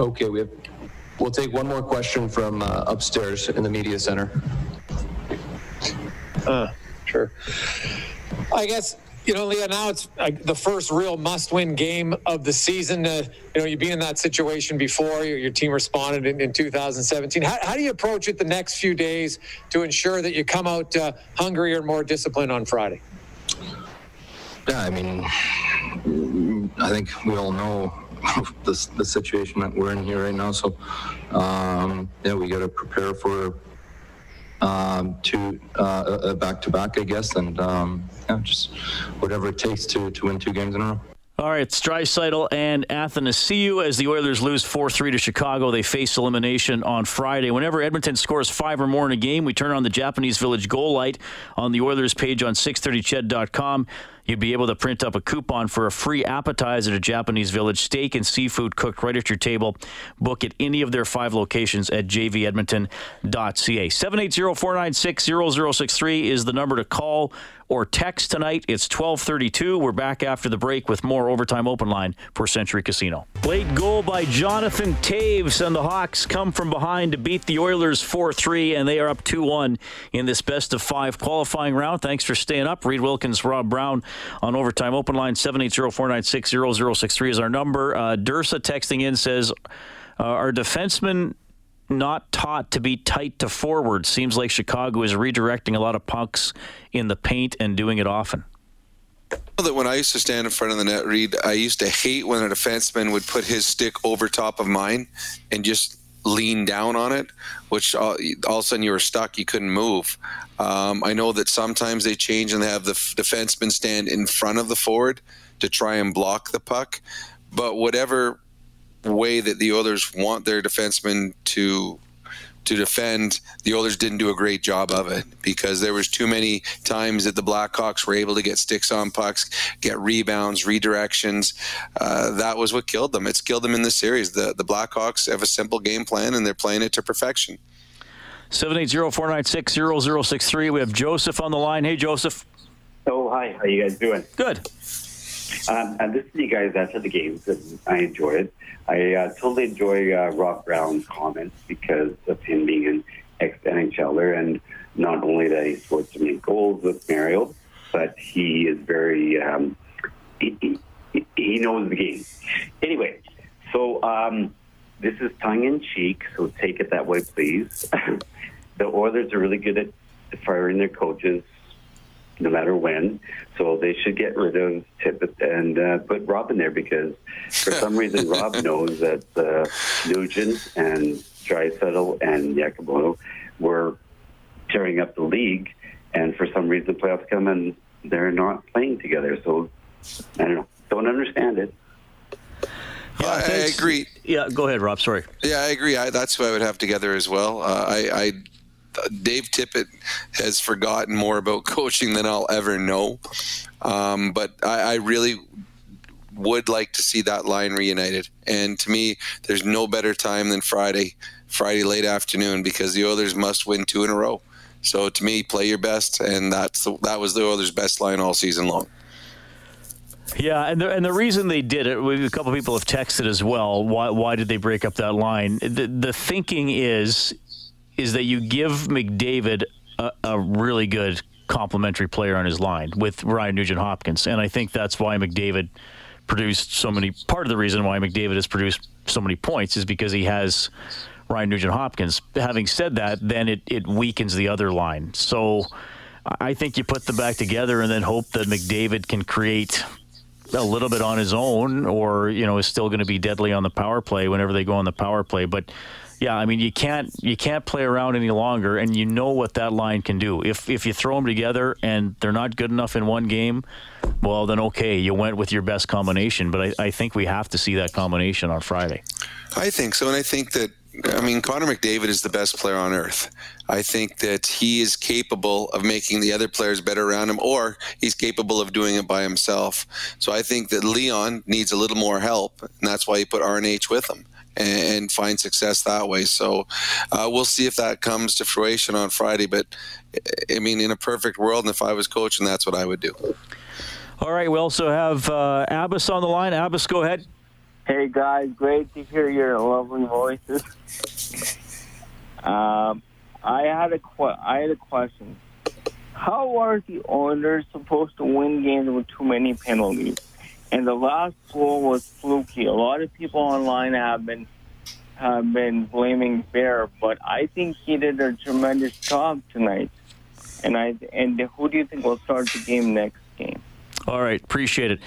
Okay, we have. We'll take one more question from uh, upstairs in the media center. Uh, sure. I guess you know, Leah. Now it's like the first real must-win game of the season. Uh, you know, you've been in that situation before. Your, your team responded in, in 2017. How, how do you approach it the next few days to ensure that you come out uh, hungrier and more disciplined on Friday? Yeah, I mean, I think we all know the, the situation that we're in here right now. So, um, yeah, we got to prepare for um, to uh, a back to back, I guess, and um, yeah, just whatever it takes to to win two games in a row. All right, it's Draisaitl and Athanasiou as the Oilers lose 4-3 to Chicago. They face elimination on Friday. Whenever Edmonton scores five or more in a game, we turn on the Japanese Village goal light on the Oilers page on 630ched.com. You'd be able to print up a coupon for a free appetizer at Japanese Village steak and seafood cooked right at your table. Book at any of their five locations at jvedmonton.ca. 780-496-0063 is the number to call or text tonight. It's 1232. We're back after the break with more Overtime Open Line for Century Casino. Late goal by Jonathan Toews, and the Hawks come from behind to beat the Oilers 4-3, and they are up 2-1 in this best of five qualifying round. Thanks for staying up. Reid Wilkins, Rob Brown on Overtime Open Line. 780-496-0063 is our number. Uh, Dursa texting in says, uh, our defensemen not taught to be tight to forward. Seems like Chicago is redirecting a lot of pucks in the paint and doing it often. That when I used to stand in front of the net, Reid, I used to hate when a defenseman would put his stick over top of mine and just lean down on it, which all, all of a sudden you were stuck, you couldn't move. Um, I know that sometimes they change and they have the defenseman stand in front of the forward to try and block the puck, but whatever way that the Oilers want their defensemen to to defend, the Oilers didn't do a great job of it because there was too many times that the Blackhawks were able to get sticks on pucks, get rebounds, redirections. Uh, that was what killed them. It's killed them in this series. The the Blackhawks have a simple game plan and they're playing it to perfection. 780-496-0063. We have Joseph on the line. Hey, Joseph. Oh, hi. How you guys doing? Good. Um, I listen to you guys after the games, and I enjoy it. I uh, totally enjoy uh, Rob Brown's comments because of him being an ex-NHLer, and not only that he scored so many goals with Mario, but he is very um, he, he, he knows the game. Anyway, so um, this is tongue in cheek, so take it that way, please. the Oilers are really good at firing their coaches no matter when. So they should get rid of Tippett and uh, put Rob in there because for some reason Rob knows that uh, Nugent and Draisaitl and Yakubono were tearing up the league, and for some reason the playoffs come and they're not playing together. So I don't know. Don't understand it. Yeah, I, I agree. Yeah, go ahead, Rob. Sorry. Yeah, I agree. I, that's what I would have together as well. Uh, I, I Dave Tippett has forgotten more about coaching than I'll ever know. Um, but I, I, really would like to see that line reunited. And to me, there's no better time than Friday, Friday late afternoon, because the Oilers must win two in a row. So to me, play your best, and that's the, that was the Oilers' best line all season long. Yeah, and the, and the reason they did it, a couple people have texted as well. Why why did they break up that line? The the thinking is is that you give McDavid a, a really good complementary player on his line with Ryan Nugent Hopkins, and I think that's why McDavid produced so many. Part of the reason why McDavid has produced so many points is because he has Ryan Nugent Hopkins. Having said that, then it, it weakens the other line. So I think you put them back together and then hope that McDavid can create a little bit on his own, or you know, is still going to be deadly on the power play whenever they go on the power play. But yeah, I mean, you can't you can't play around any longer, and you know what that line can do. If if you throw them together and they're not good enough in one game, well, then okay, you went with your best combination. But I, I think we have to see that combination on Friday. I think so, and I think that I mean, Connor McDavid is the best player on earth. I think that he is capable of making the other players better around him, or he's capable of doing it by himself. So I think that Leon needs a little more help, and that's why he put RNH with him and, find success that way. So uh, we'll see if that comes to fruition on Friday. But I mean, in a perfect world, and if I was coaching, that's what I would do. All right. We also have uh, Abbas on the line. Abbas, go ahead. Hey guys, great to hear your lovely voices. Um, I had a que- I had a question. How are the Oilers supposed to win games with too many penalties? And the last goal was fluky. A lot of people online have been have been blaming Bear, but I think he did a tremendous job tonight. And I and who do you think will start the game next game? All right, appreciate it.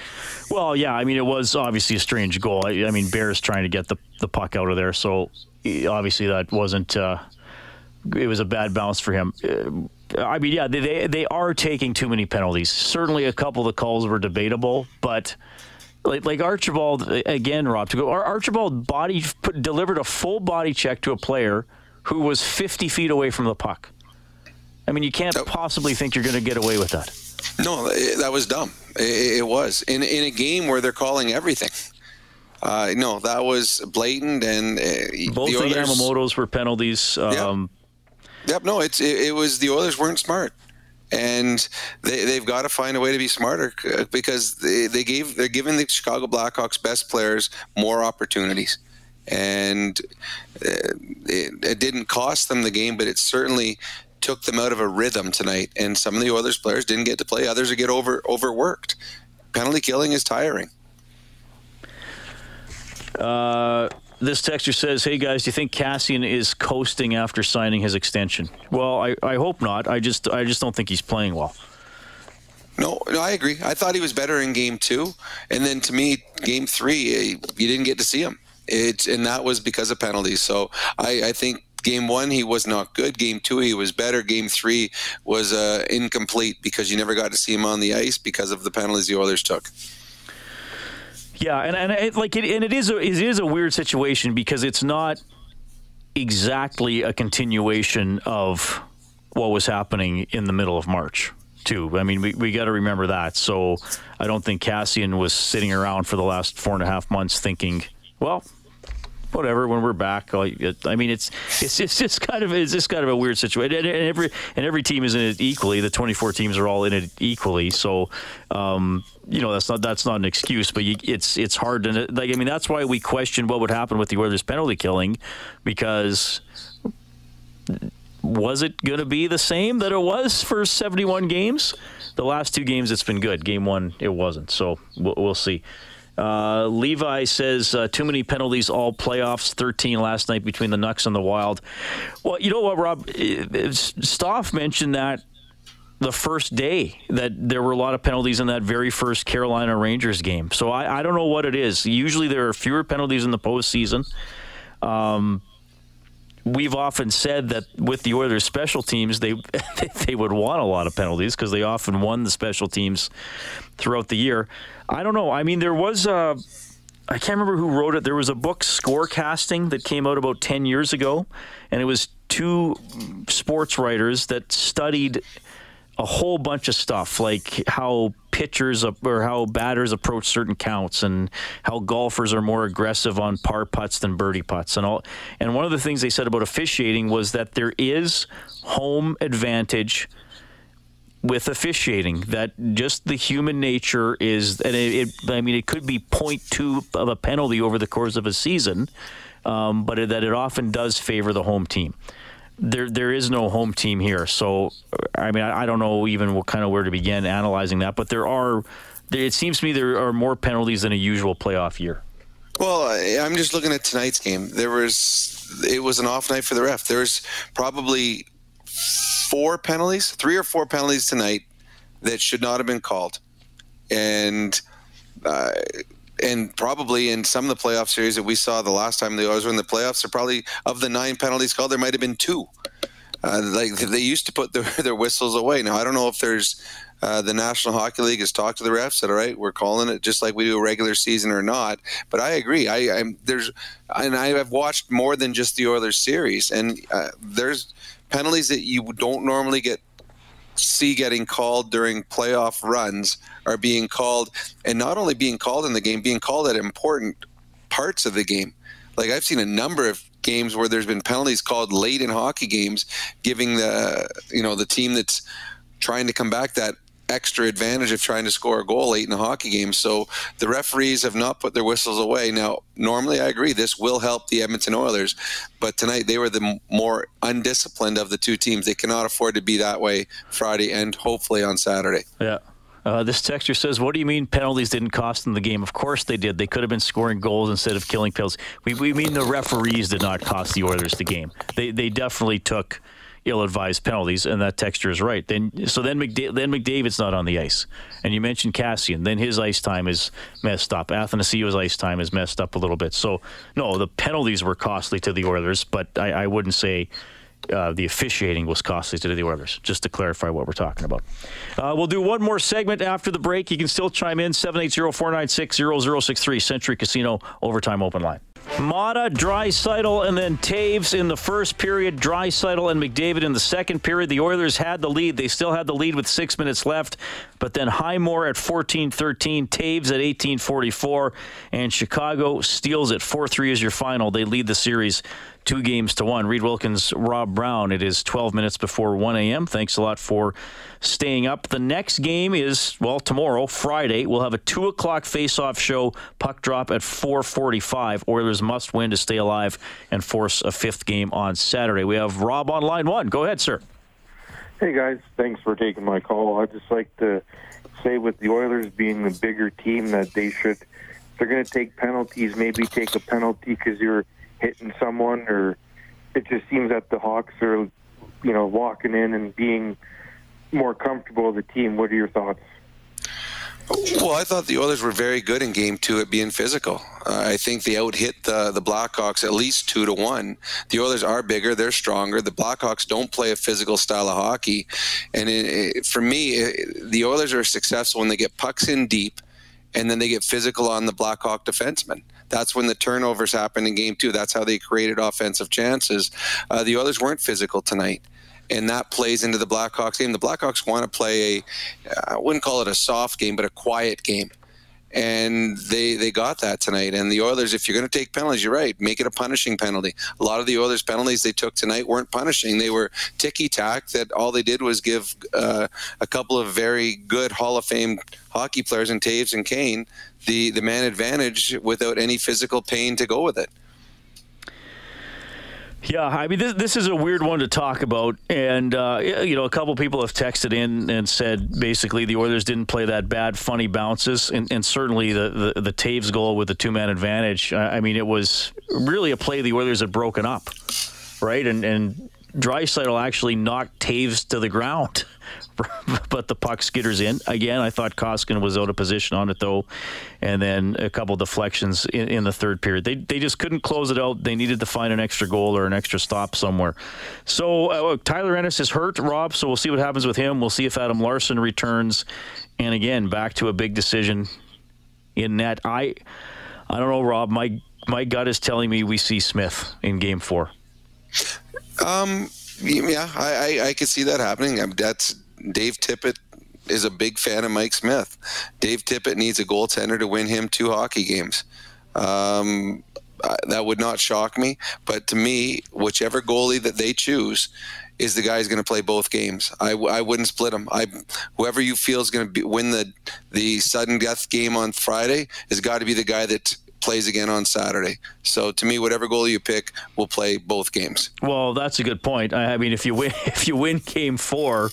Well, yeah, I mean, it was obviously a strange goal. I, I mean, Bears trying to get the, the puck out of there, so obviously that wasn't uh, it was a bad bounce for him. Uh, I mean, yeah, they they are taking too many penalties. Certainly, a couple of the calls were debatable, but like, like Archibald again, Rob to go. Archibald body put, delivered a full body check to a player who was 50 feet away from the puck. I mean, you can't possibly think you're going to get away with that. No, that was dumb. It, was in in a game where they're calling everything. Uh, no, that was blatant, and uh, both the, Oilers, the Yamamoto's were penalties. Um, yep. Yep. No, it's it, it was the Oilers weren't smart and they, they've got to find a way to be smarter because they, they gave they're giving the Chicago Blackhawks best players more opportunities, and uh, it, it didn't cost them the game, but it certainly took them out of a rhythm tonight. And some of the Oilers players didn't get to play; others get over overworked. Penalty killing is tiring. Uh, this texter says, "Hey guys, do you think Kassian is coasting after signing his extension?" Well, I, I hope not. I just I just don't think he's playing well. No, no, I agree. I thought he was better in game two, and then to me, game three, eh, you didn't get to see him. It and that was because of penalties. So I, I think game one he was not good. Game two he was better. Game three was uh, incomplete because you never got to see him on the ice because of the penalties the Oilers took. Yeah, and and it, like it, and it is a, it is a weird situation because it's not exactly a continuation of what was happening in the middle of March. Too. I mean, we, we got to remember that. So I don't think Kassian was sitting around for the last four and a half months thinking, well, whatever. When we're back, I mean, it's it's it's just kind of it's just kind of a weird situation. And, every and every team is in it equally. The 24 teams are all in it equally. So, um, you know, that's not that's not an excuse, but you, it's it's hard to like. I mean, that's why we question what would happen with the Oilers penalty killing, because was it going to be the same that it was for 71 games? The last two games, it's been good. Game one, it wasn't. So we'll, we'll see. Uh, Levi says uh, too many penalties all playoffs. 13 last night between the Nucks and the Wild. Well, you know what, Rob? Stoff mentioned that the first day that there were a lot of penalties in that very first Carolina Rangers game. So I, I don't know what it is. Usually there are fewer penalties in the postseason. Um, we've often said that with the Oilers special teams, they they would want a lot of penalties because they often won the special teams throughout the year. I don't know. I mean, there was a. I can't remember who wrote it. There was a book, Scorecasting, that came out about 10 years ago. And it was two sports writers that studied a whole bunch of stuff, like how pitchers or how batters approach certain counts and how golfers are more aggressive on par putts than birdie putts and all. And one of the things they said about officiating was that there is home advantage – with officiating that just the human nature is, and it, it, I mean, it could be 0.2 of a penalty over the course of a season, um, but it, that it often does favor the home team. There, there is no home team here, so I mean, I, I don't know even what kind of where to begin analyzing that, but there are. It seems to me there are more penalties than a usual playoff year. Well, I'm just looking at tonight's game. There was it was an off night for the ref. There's probably four penalties, three or four penalties tonight that should not have been called, and uh, and probably in some of the playoff series that we saw the last time the Oilers were in the playoffs, there probably of the nine penalties called, there might have been two. Uh, like they used to put their, their whistles away. Now I don't know if there's uh, the National Hockey League has talked to the refs, said, "All right, we're calling it just like we do a regular season or not." But I agree. I, I'm there's, and I have watched more than just the Oilers series, and uh, there's penalties that you don't normally get see getting called during playoff runs are being called, and not only being called in the game, being called at important parts of the game. Like I've seen a number of games where there's been penalties called late in hockey games, giving the you know the team that's trying to come back that extra advantage of trying to score a goal late in a hockey game. So the referees have not put their whistles away. Now, normally I agree this will help the Edmonton Oilers, but tonight they were the more undisciplined of the two teams. They cannot afford to be that way Friday and hopefully on Saturday. Yeah. Uh, this texture says, "What do you mean penalties didn't cost them the game? Of course they did. They could have been scoring goals instead of killing pills. We, we mean the referees did not cost the Oilers the game. They they definitely took ill-advised penalties, and that texture is right. Then so then then McDavid's not on the ice, and you mentioned Kassian. Then his ice time is messed up. Athanasiou's ice time is messed up a little bit. So no, the penalties were costly to the Oilers, but I, I wouldn't say uh, the officiating was costly to the Oilers, just to clarify what we're talking about. Uh, we'll do one more segment after the break. You can still chime in 780 496 0063 Century Casino Overtime Open Line. Maatta, Draisaitl, and then Toews in the first period. Draisaitl and McDavid in the second period. The Oilers had the lead. They still had the lead with six minutes left. But then Highmore at 14-13, Toews at 18-44, and Chicago steals it 4-3 as your final. They lead the series two games to one. Reid Wilkins, Rob Brown. It is 12 minutes before 1 a.m. Thanks a lot for staying up. The next game is well tomorrow, Friday. We'll have a two o'clock face-off show. Puck drop at 4:45. Oilers must win to stay alive and force a fifth game on Saturday. We have Rob on line one. Go ahead, sir. Hey guys, thanks for taking my call. I'd just like to say with the Oilers being the bigger team that they should, if they're going to take penalties, maybe take a penalty because you're hitting someone, or it just seems that the Hawks are, you know, walking in and being more comfortable as a team. What are your thoughts? Well, I thought the Oilers were very good in Game Two at being physical. Uh, I think they out hit the the Blackhawks at least two to one. The Oilers are bigger, they're stronger. The Blackhawks don't play a physical style of hockey, and it, it, for me, it, the Oilers are successful when they get pucks in deep, and then they get physical on the Blackhawk defensemen. That's when the turnovers happen in Game Two. That's how they created offensive chances. Uh, the Oilers weren't physical tonight and that plays into the Blackhawks game. The Blackhawks want to play a, I wouldn't call it a soft game, but a quiet game. And they they got that tonight. And the Oilers, if you're going to take penalties, you're right. Make it a punishing penalty. A lot of the Oilers penalties they took tonight weren't punishing. They were ticky tack. That all they did was give uh, a couple of very good Hall of Fame hockey players and Toews and Kane the the man advantage without any physical pain to go with it. Yeah, I mean, this, this is a weird one to talk about. And, uh, you know, a couple people have texted in and said basically the Oilers didn't play that bad, funny bounces. And, and certainly the, the, the Toews goal with the two man advantage. I mean, it was really a play the Oilers had broken up, right? And, and Draisaitl actually knocked Toews to the ground. but the puck skitters in again. I thought Koskinen was out of position on it though, and then a couple deflections in, in, the third period. They they just couldn't close it out. They needed to find an extra goal or an extra stop somewhere. So uh, Tyler Ennis is hurt, Rob. So we'll see what happens with him. We'll see if Adam Larsson returns, and again back to a big decision in net. I I don't know, Rob. My my gut is telling me we see Smith in Game Four. Um. Yeah, I, I, I could see that happening. That's Dave Tippett is a big fan of Mike Smith. Dave Tippett needs a goaltender to win him two hockey games. Um, that would not shock me. But to me, whichever goalie that they choose is the guy who's going to play both games. I, I wouldn't split them. I whoever you feel is going to win the the sudden death game on Friday has got to be the guy that plays again on Saturday. So to me, whatever goal you pick will play both games. Well, that's a good point. I mean, if you win if you win game four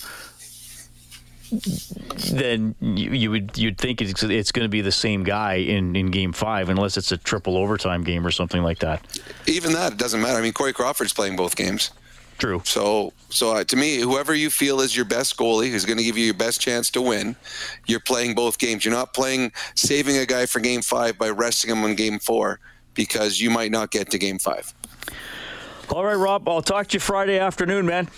then you, you, would you'd think it's, it's going to be the same guy in, in game five unless it's a triple overtime game or something like that. Even that it doesn't matter. I mean, Corey Crawford's playing both games. True. So so uh, to me, whoever you feel is your best goalie, who's going to give you your best chance to win, you're playing both games. You're not playing saving a guy for game five by resting him on game four because you might not get to game five. All right, Rob. I'll talk to you Friday afternoon, man.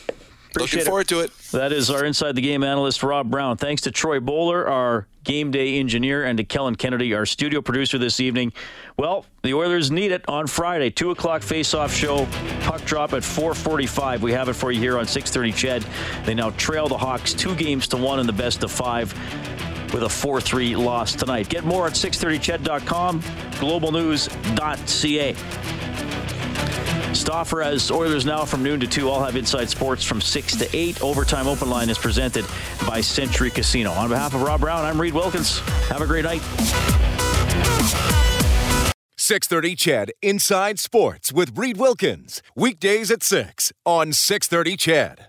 Appreciate Looking forward it. to it. That is our Inside the Game analyst, Rob Brown. Thanks to Troy Bowler, our game day engineer, and to Kellen Kennedy, our studio producer this evening. Well, the Oilers need it on Friday, 2 o'clock face-off show, puck drop at 445. We have it for you here on 630 CHED. They now trail the Hawks two games to one in the best of five with a 4-3 loss tonight. Get more at 630ched.com, globalnews.ca. Stauffer as Oilers now from noon to 2. All have Inside Sports from 6 to 8. Overtime Open Line is presented by Century Casino. On behalf of Rob Brown, I'm Reid Wilkins. Have a great night. 630 CHED Inside Sports with Reid Wilkins. Weekdays at 6 on 630 CHED.